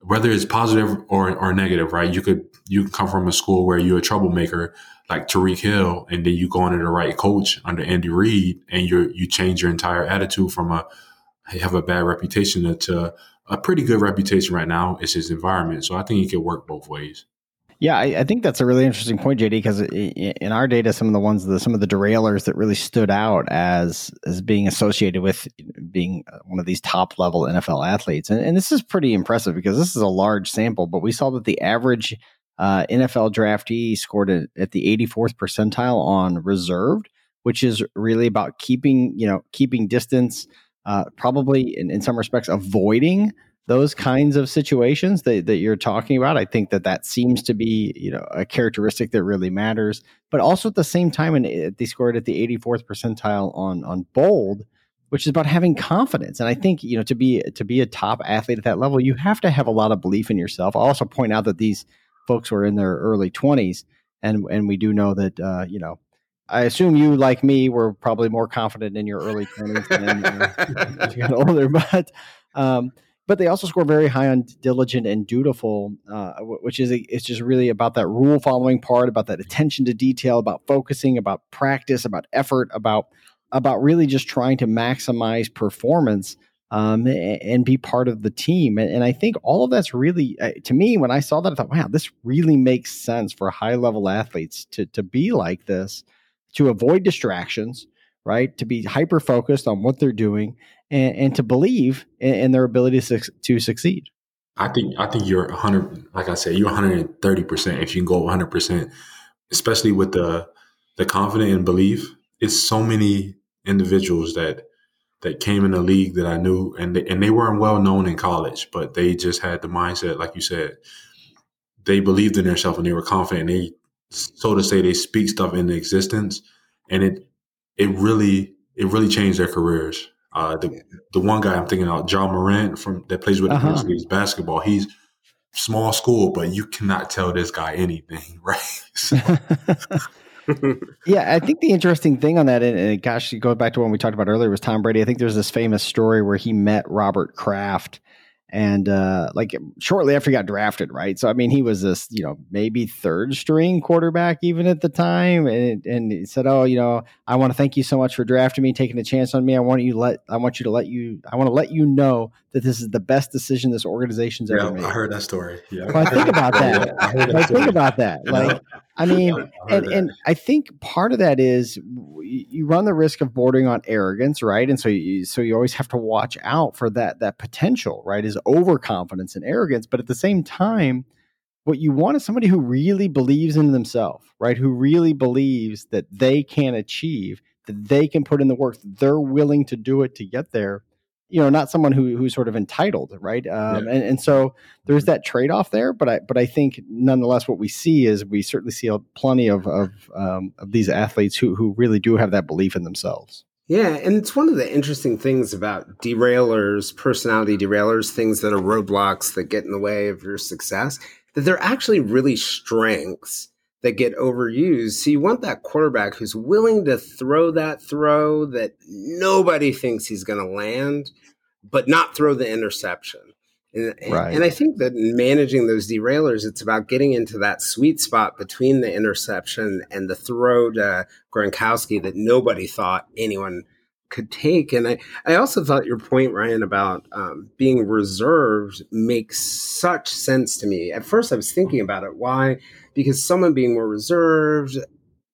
whether it's positive or, or negative, right? You could you come from a school where you're a troublemaker like Tyreek Hill, and then you go into the right coach under Andy Reid, and you you change your entire attitude from a have a bad reputation to a pretty good reputation right now. Is his environment, so I think he could work both ways. Yeah, I, I, think that's a really interesting point, JD. Because in our data, some of the ones, the, some of the derailers that really stood out as as being associated with being one of these top level NFL athletes, and, and this is pretty impressive because this is a large sample. But we saw that the average uh, NFL draftee scored at, at the 84th percentile on reserved, which is really about keeping you know keeping distance, uh, probably in, in some respects avoiding those kinds of situations that, that you're talking about i think that that seems to be you know a characteristic that really matters. But also at the same time and they scored at the 84th percentile on on bold which is about having confidence. And i think you know to be to be a top athlete at that level you have to have a lot of belief in yourself. I'll also point out that these folks were in their early 20s and and we do know that uh, you know I assume you, like me, were probably more confident in your early 20s than uh, as you got older. But um, but they also score very high on diligent and dutiful, uh, which is it's just really about that rule following part, about that attention to detail, about focusing, about practice, about effort, about about really just trying to maximize performance um, and be part of the team. And, and, I think all of that's really, uh, to me, when I saw that, I thought, wow, this really makes sense for high level athletes to to be like this, to avoid distractions, right? To be hyper focused on what they're doing and, and to believe in, in, their ability to, to succeed. I think I think you're 100. Like I said, you're 130 percent. If you can go 100 percent, especially with the the confidence and belief, it's so many individuals that that came in the league that I knew, and they, and they weren't well known in college, but they just had the mindset, like you said, they believed in themselves and they were confident. And They, so to say, they speak stuff into existence, and it it really it really changed their careers. Uh, the the one guy I'm thinking about, Ja Morant from that plays with the uh-huh. Grizzlies basketball. He's small school, but you cannot tell this guy anything, right? So. yeah, I think the interesting thing on that, and, and gosh, go back to when we talked about earlier, was Tom Brady. I think there's this famous story where he met Robert Kraft and uh, like shortly after he got drafted, right? So I mean, he was this, you know, maybe third string quarterback even at the time, and and he said, "Oh, you know, I want to thank you so much for drafting me, taking a chance on me. I want you to let, I want you to let you, I want to let you know that this is the best decision this organization's yeah, ever made." I heard that story. Yeah, well, I think about that. I, think about that. Like, I mean, and, and I think part of that is you run the risk of bordering on arrogance, right? And so you, so you always have to watch out for that that potential, right? Is overconfidence and arrogance, but at the same time, what you want is somebody who really believes in themselves, right? Who really believes that they can achieve, that they can put in the work, they're willing to do it to get there you know not someone who who's sort of entitled right? Um, yeah. and, and so there's that trade-off there but i but i think nonetheless what we see is we certainly see a, plenty of of, um, of these athletes who who really do have that belief in themselves. Yeah and it's one of the interesting things about derailers personality derailers things that are roadblocks that get in the way of your success that they're actually really strengths that get overused. So you want that quarterback who's willing to throw that throw that nobody thinks he's going to land, but not throw the interception. And, right. and I think that managing those derailers, it's about getting into that sweet spot between the interception and the throw to Gronkowski that nobody thought anyone could take. And I, I also thought your point, Ryne, about um, being reserved makes such sense to me. At first, I was thinking about it. Why? Because someone being more reserved,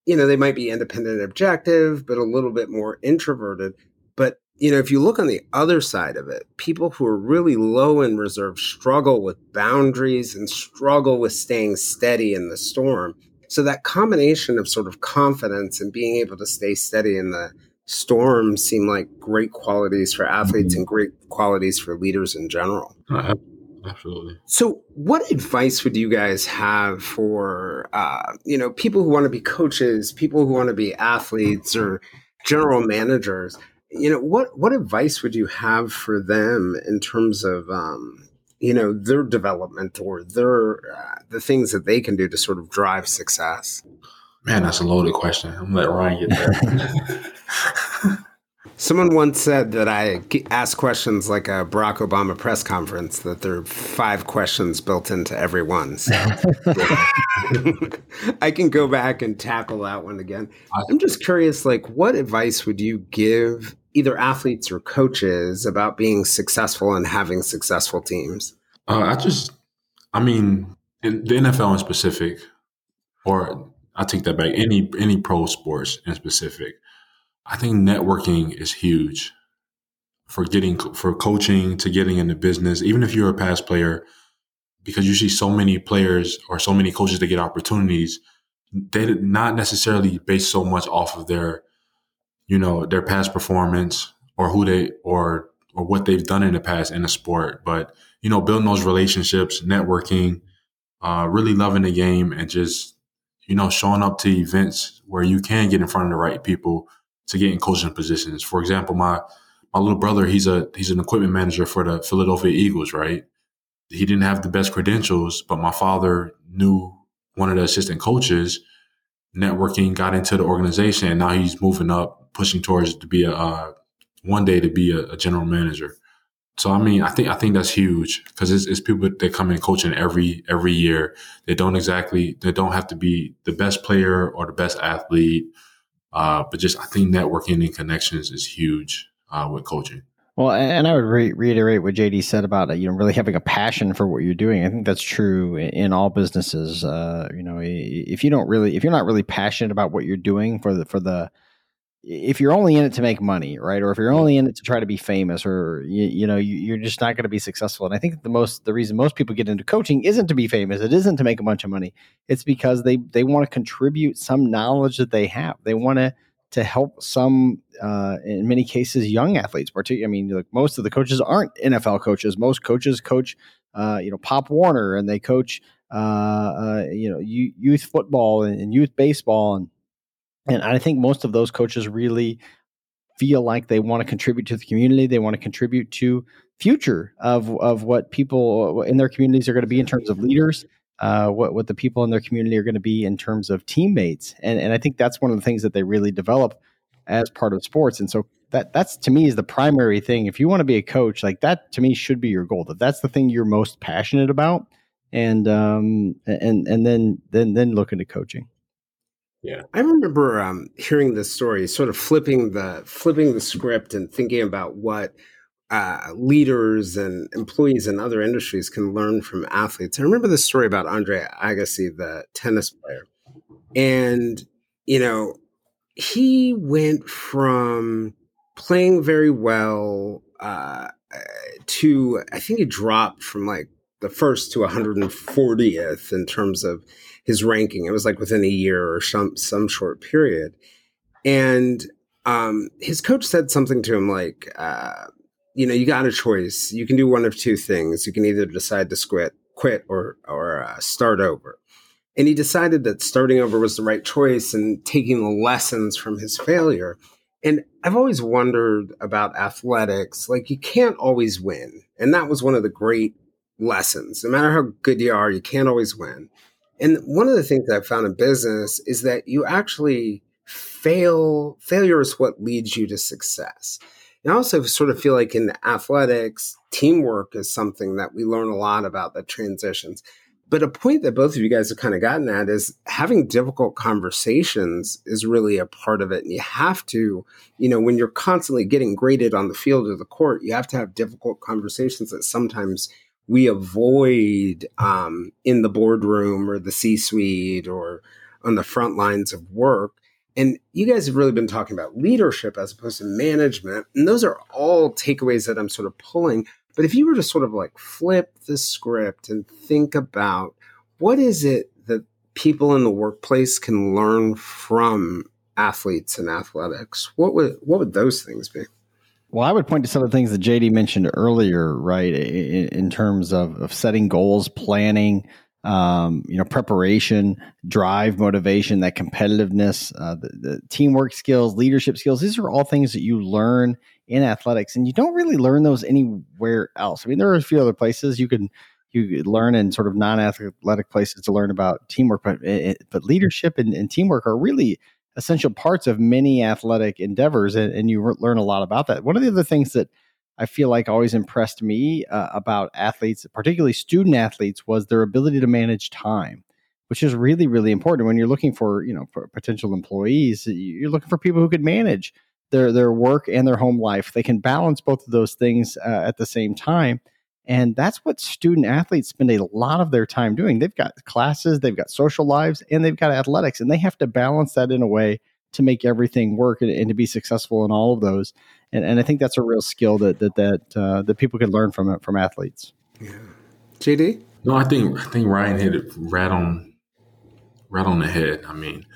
you know, they might be independent objective, but a little bit more introverted. But, you know, if you look on the other side of it, people who are really low in reserve struggle with boundaries and struggle with staying steady in the storm. So that combination of sort of confidence and being able to stay steady in the storm seem like great qualities for athletes mm-hmm. and great qualities for leaders in general. Uh, Absolutely. So, what advice would you guys have for uh, you know people who want to be coaches, people who want to be athletes or general managers? You know, what what advice would you have for them in terms of um, you know their development or their uh, the things that they can do to sort of drive success? Man, that's a loaded question. I'm gonna let Ryne get there. Someone once said that I ask questions like a Barack Obama press conference, that there are five questions built into every one. So I can go back and tackle that one again. I'm just curious, like, what advice would you give either athletes or coaches about being successful and having successful teams? Uh, I just, I mean, in the NFL in specific, or I take that back. Any any pro sports in specific, I think networking is huge for getting for coaching to getting into business. Even if you're a past player, because you see so many players or so many coaches that get opportunities, they not necessarily based so much off of their, you know, their past performance or who they or or what they've done in the past in the sport, but you know, building those relationships, networking, uh, really loving the game, and just you know, showing up to events where you can get in front of the right people to get in coaching positions. For example, my my little brother, he's a he's an equipment manager for the Philadelphia Eagles, right? He didn't have the best credentials, but my father knew one of the assistant coaches. Networking got into the organization, and now he's moving up, pushing towards to be a uh, one day to be a, a general manager. So I mean, I think I think that's huge because it's, it's, people that come in coaching every every year. They don't exactly they don't have to be the best player or the best athlete, uh, but just I think networking and connections is huge uh, with coaching. Well, and I would re- reiterate what JD said about you know really having a passion for what you're doing. I think that's true in all businesses. Uh, you know, if you don't really if you're not really passionate about what you're doing for the for the if you're only in it to make money, right, or if you're only in it to try to be famous, or you, you know, you, are just not going to be successful. And I think the most the reason most people get into coaching isn't to be famous. It isn't to make a bunch of money. It's because they they want to contribute some knowledge that they have. They want to to help some, uh, in many cases, young athletes. Particularly, I mean, like most of the coaches aren't NFL coaches. Most coaches coach, uh, you know, Pop Warner, and they coach, uh, uh you know, youth football and youth baseball and and I think most of those coaches really feel like they want to contribute to the community. They want to contribute to future of of what people in their communities are going to be in terms of leaders. Uh, what what the people in their community are going to be in terms of teammates, and and I think that's one of the things that they really develop as part of sports. And so that that's to me is the primary thing. If you want to be a coach, like that to me should be your goal. That that's the thing you're most passionate about, and um and and then then then look into coaching. Yeah, I remember um, hearing this story, sort of flipping the flipping the script and thinking about what uh, leaders and employees in other industries can learn from athletes. I remember this story about Andre Agassi, the tennis player, and you know he went from playing very well uh, to I think he dropped from like the first to 140th in terms of his ranking. It was like within a year or some some short period, and um, his coach said something to him like, uh, "You know, you got a choice. You can do one of two things. You can either decide to quit, quit, or or uh, start over." And he decided that starting over was the right choice and taking the lessons from his failure. And I've always wondered about athletics. Like, you can't always win. And that was one of the great lessons. No matter how good you are, you can't always win. And one of the things that I've found in business is that you actually fail. Failure is what leads you to success. And I also sort of feel like in athletics, teamwork is something that we learn a lot about the transitions. But a point that both of you guys have kind of gotten at is having difficult conversations is really a part of it. And you have to, you know, when you're constantly getting graded on the field or the court, you have to have difficult conversations that sometimes we avoid um, in the boardroom or the C suite or on the front lines of work. And you guys have really been talking about leadership as opposed to management. And those are all takeaways that I'm sort of pulling. But if you were to sort of like flip the script and think about what is it that people in the workplace can learn from athletes and athletics, what would what would those things be? Well, I would point to some of the things that JD mentioned earlier, right? In, in terms of, of setting goals, planning, um, you know, preparation, drive, motivation, that competitiveness, uh, the, the, teamwork skills, leadership skills. These are all things that you learn in athletics, and you don't really learn those anywhere else. I mean, there are a few other places you can you learn in sort of non-athletic places to learn about teamwork, but but leadership and, and teamwork are really essential parts of many athletic endeavors, and, and you re- learn a lot about that. One of the other things that I feel like always impressed me uh, about athletes, particularly student athletes, was their ability to manage time, which is really, really important when you're looking for, you know, for potential employees. You're looking for people who could manage their their work and their home life. They can balance both of those things uh, at the same time. And that's what student athletes spend a lot of their time doing. They've got classes, they've got social lives, and they've got athletics, and they have to balance that in a way to make everything work and, and to be successful in all of those. And, and I think that's a real skill that that that uh, that people can learn from from athletes. Yeah. JD? No, I think I think Ryne hit it right on right on the head. I mean,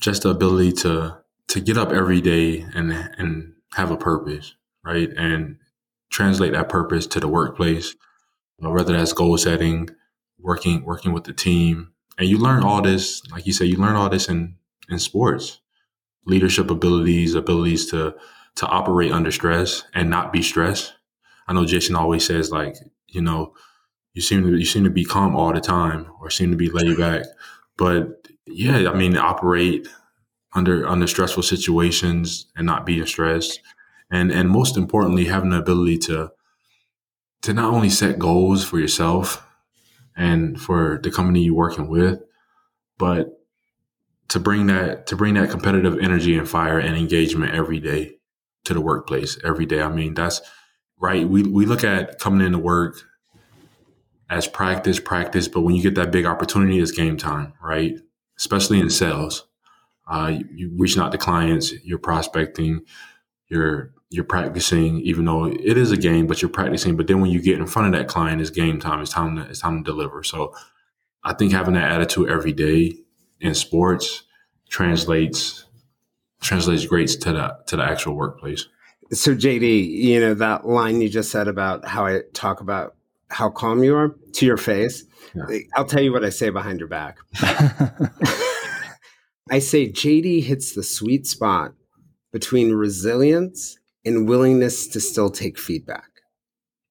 just the ability to to get up every day and and have a purpose, right? And translate that purpose to the workplace, whether that's goal setting, working working with the team, and you learn all this. Like you said, you learn all this in in sports, leadership abilities, abilities to to operate under stress and not be stressed. I know Jason always says like, you know, you seem to you seem to be calm all the time or seem to be laid back, but yeah, I mean, operate under under stressful situations and not being stressed, and and most importantly, having the ability to to not only set goals for yourself and for the company you're working with, but to bring that to bring that competitive energy and fire and engagement every day to the workplace every day. I mean, that's right. We we look at coming into work as practice, practice, but when you get that big opportunity, it's game time, right? Especially in sales. Uh, you, you reaching out to clients, you're prospecting, you're you're practicing, even though it is a game, but you're practicing. But then when you get in front of that client, it's game time. It's time to it's time to deliver. So I think having that attitude every day in sports translates translates great to the to the actual workplace. So JD, you know that line you just said about how I talk about how calm you are to your face. Yeah. I'll tell you what I say behind your back. I say JD hits the sweet spot between resilience and willingness to still take feedback.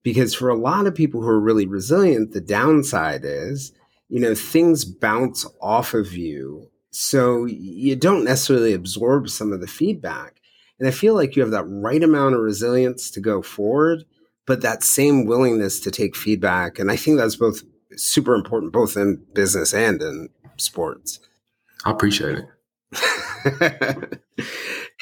Because for a lot of people who are really resilient, the downside is, you know, things bounce off of you. So you don't necessarily absorb some of the feedback. And I feel like you have that right amount of resilience to go forward, but that same willingness to take feedback. And I think that's both super important, both in business and in sports. I appreciate it.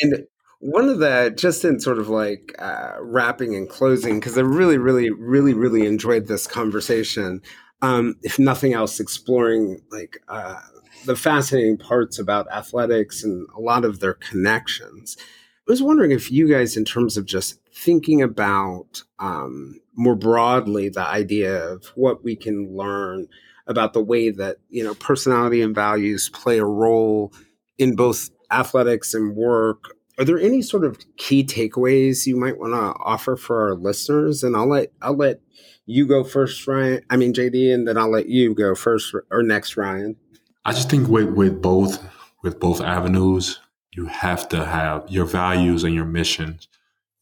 and one of the just in sort of like uh, wrapping and closing because I really, really, really, really enjoyed this conversation. Um, if nothing else, exploring like uh, the fascinating parts about athletics and a lot of their connections. I was wondering if you guys, in terms of just thinking about um, more broadly the idea of what we can learn about the way that you know personality and values play a role in both athletics and work are there any sort of key takeaways you might want to offer for our listeners? And i'll let i'll let you go first Ryne i mean jd and then i'll let you go first or next Ryne. I just think with with both with both avenues you have to have your values and your missions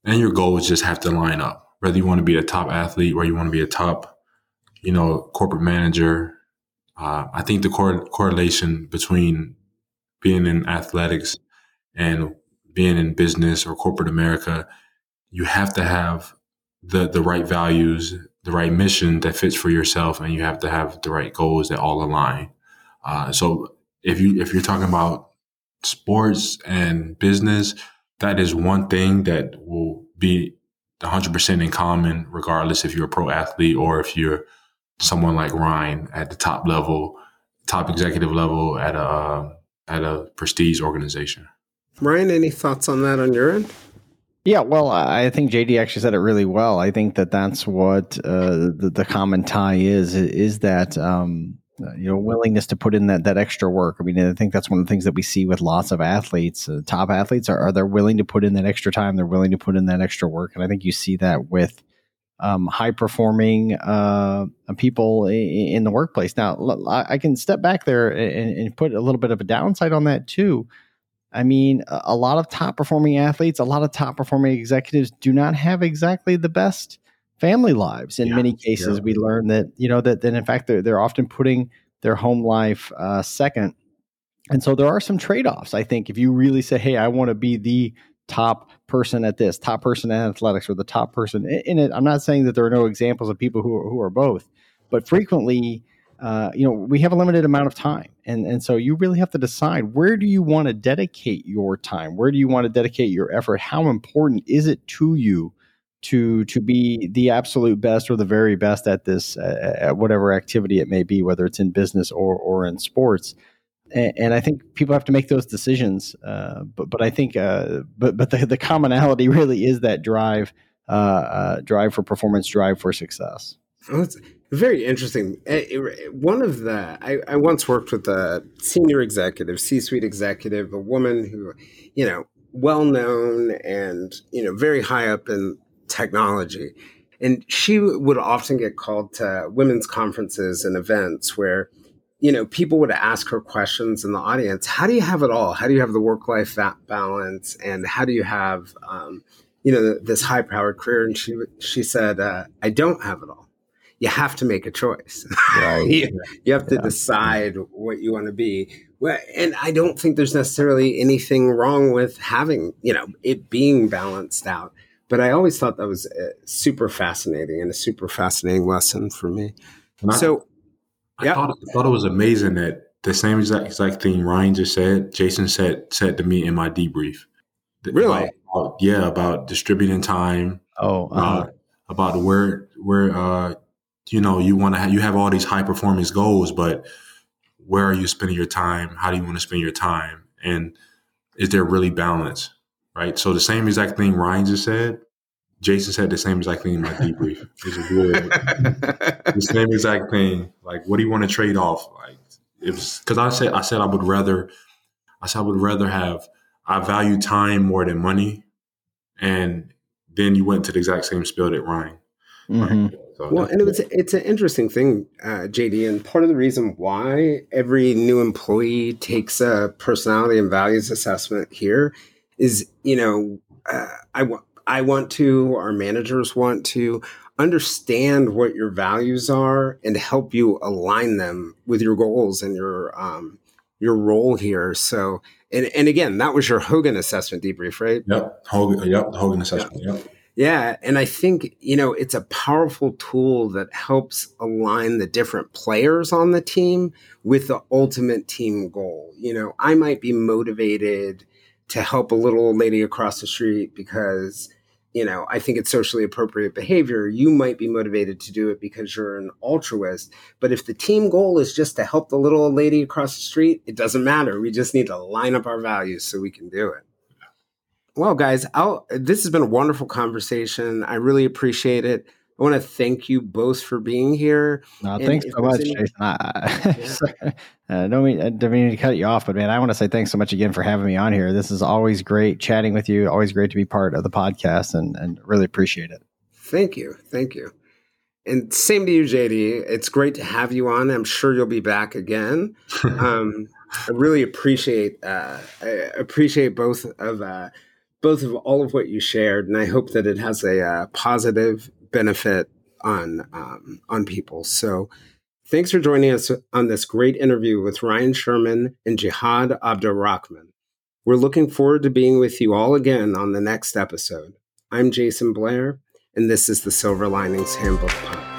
and your goals just have to line up. Whether you want to be a top athlete or you want to be a top you know corporate manager uh, I think the cor- correlation between being in athletics and being in business or corporate America, you have to have the the right values, the right mission that fits for yourself, and you have to have the right goals that all align. Uh, so if you if you're talking about sports and business, that is one thing that will be 100% in common, regardless if you're a pro athlete or if you're someone like Ryne at the top level, top executive level at a uh, at a prestige organization. Ryne, any thoughts on that on your end? Yeah, well, I think JD actually said it really well. I think that that's what uh, the, the, common tie is is that um, you know willingness to put in that that extra work. I mean, I think that's one of the things that we see with lots of athletes. Uh, top athletes are, are they're willing to put in that extra time. They're willing to put in that extra work, and I think you see that with um, high performing uh, people in, the workplace. Now, I can step back there and, and, put a little bit of a downside on that too. I mean, a lot of top performing athletes, a lot of top performing executives do not have exactly the best family lives. In yeah, many cases, yeah. we learn that you know that, that in fact they're, they're often putting their home life uh, second. And so there are some trade offs. I think if you really say, "Hey, I want to be the top person at this, top person in athletics, or the top person in it. I'm not saying that there are no examples of people who are, who are both, but frequently, uh, you know, we have a limited amount of time, and and so you really have to decide where do you want to dedicate your time, where do you want to dedicate your effort, how important is it to you to to be the absolute best or the very best at this uh, at whatever activity it may be, whether it's in business or or in sports. And, I think people have to make those decisions. Uh, but but I think uh, but but the, the commonality really is that drive uh, uh, drive for performance, drive for success. Oh, it's very interesting. One of the I, I once worked with a senior executive, C-suite executive, a woman who, you know, well known and you know very high up in technology. And she would often get called to women's conferences and events where, you know, people would ask her questions in the audience. How do you have it all? How do you have the work life balance? And how do you have, um, you know, this high powered career? And she, she said, uh, I don't have it all. You have to make a choice. Right. you, you, have to yeah. decide what you want to be. And I don't think there's necessarily anything wrong with having, you know, it being balanced out but I always thought that was uh, super fascinating and a super fascinating lesson for me. So, I, yeah. I thought, I thought it was amazing that the same exact, exact thing Ryne just said, Jason said said to me in my debrief. Really? About, yeah, about distributing time. Oh, uh-huh. uh, about where where uh, you know you want to have you have all these high performance goals, but where are you spending your time? How do you want to spend your time? And is there really balance? right? So the same exact thing Ryne just said, Jason said the same exact thing in my debrief. the same exact thing. Like, what do you want to trade off? Like, it was because I said I said I would rather, I said I would rather have I value time more than money, and then you went to the exact same spill that Ryne. Mm-hmm. Right? So well, and it was it's an interesting thing, uh, JD, and part of the reason why every new employee takes a personality and values assessment here is you know uh, I want I want to our managers want to understand what your values are and help you align them with your goals and your um, your role here. So and and again, that was your Hogan assessment debrief, right? Yep, Hogan. Yep, Hogan assessment. Yep. Yeah, and I think you know it's a powerful tool that helps align the different players on the team with the ultimate team goal. You know, I might be motivated to help a little lady across the street because you know i think it's socially appropriate behavior you might be motivated to do it because you're an altruist but if the team goal is just to help the little lady across the street it doesn't matter we just need to line up our values so we can do it well guys I'll, this has been a wonderful conversation i really appreciate it I want to thank you both for being here. No, thanks so much, any, Jason. I, yeah. I don't mean, I don't mean to cut you off, but man, I want to say thanks so much again for having me on here. This is always great chatting with you. Always great to be part of the podcast, and and really appreciate it. Thank you, thank you, and same to you, JD. It's great to have you on. I'm sure you'll be back again. um, I really appreciate uh, I appreciate both of. Uh, both of all of what you shared, and I hope that it has a uh, positive benefit on um, on people. So thanks for joining us on this great interview with Ryne Sherman and Jihad Abdur-Rahman. We're looking forward to being with you all again on the next episode. I'm Jason Blair, and this is the Silver Linings Handbook Podcast.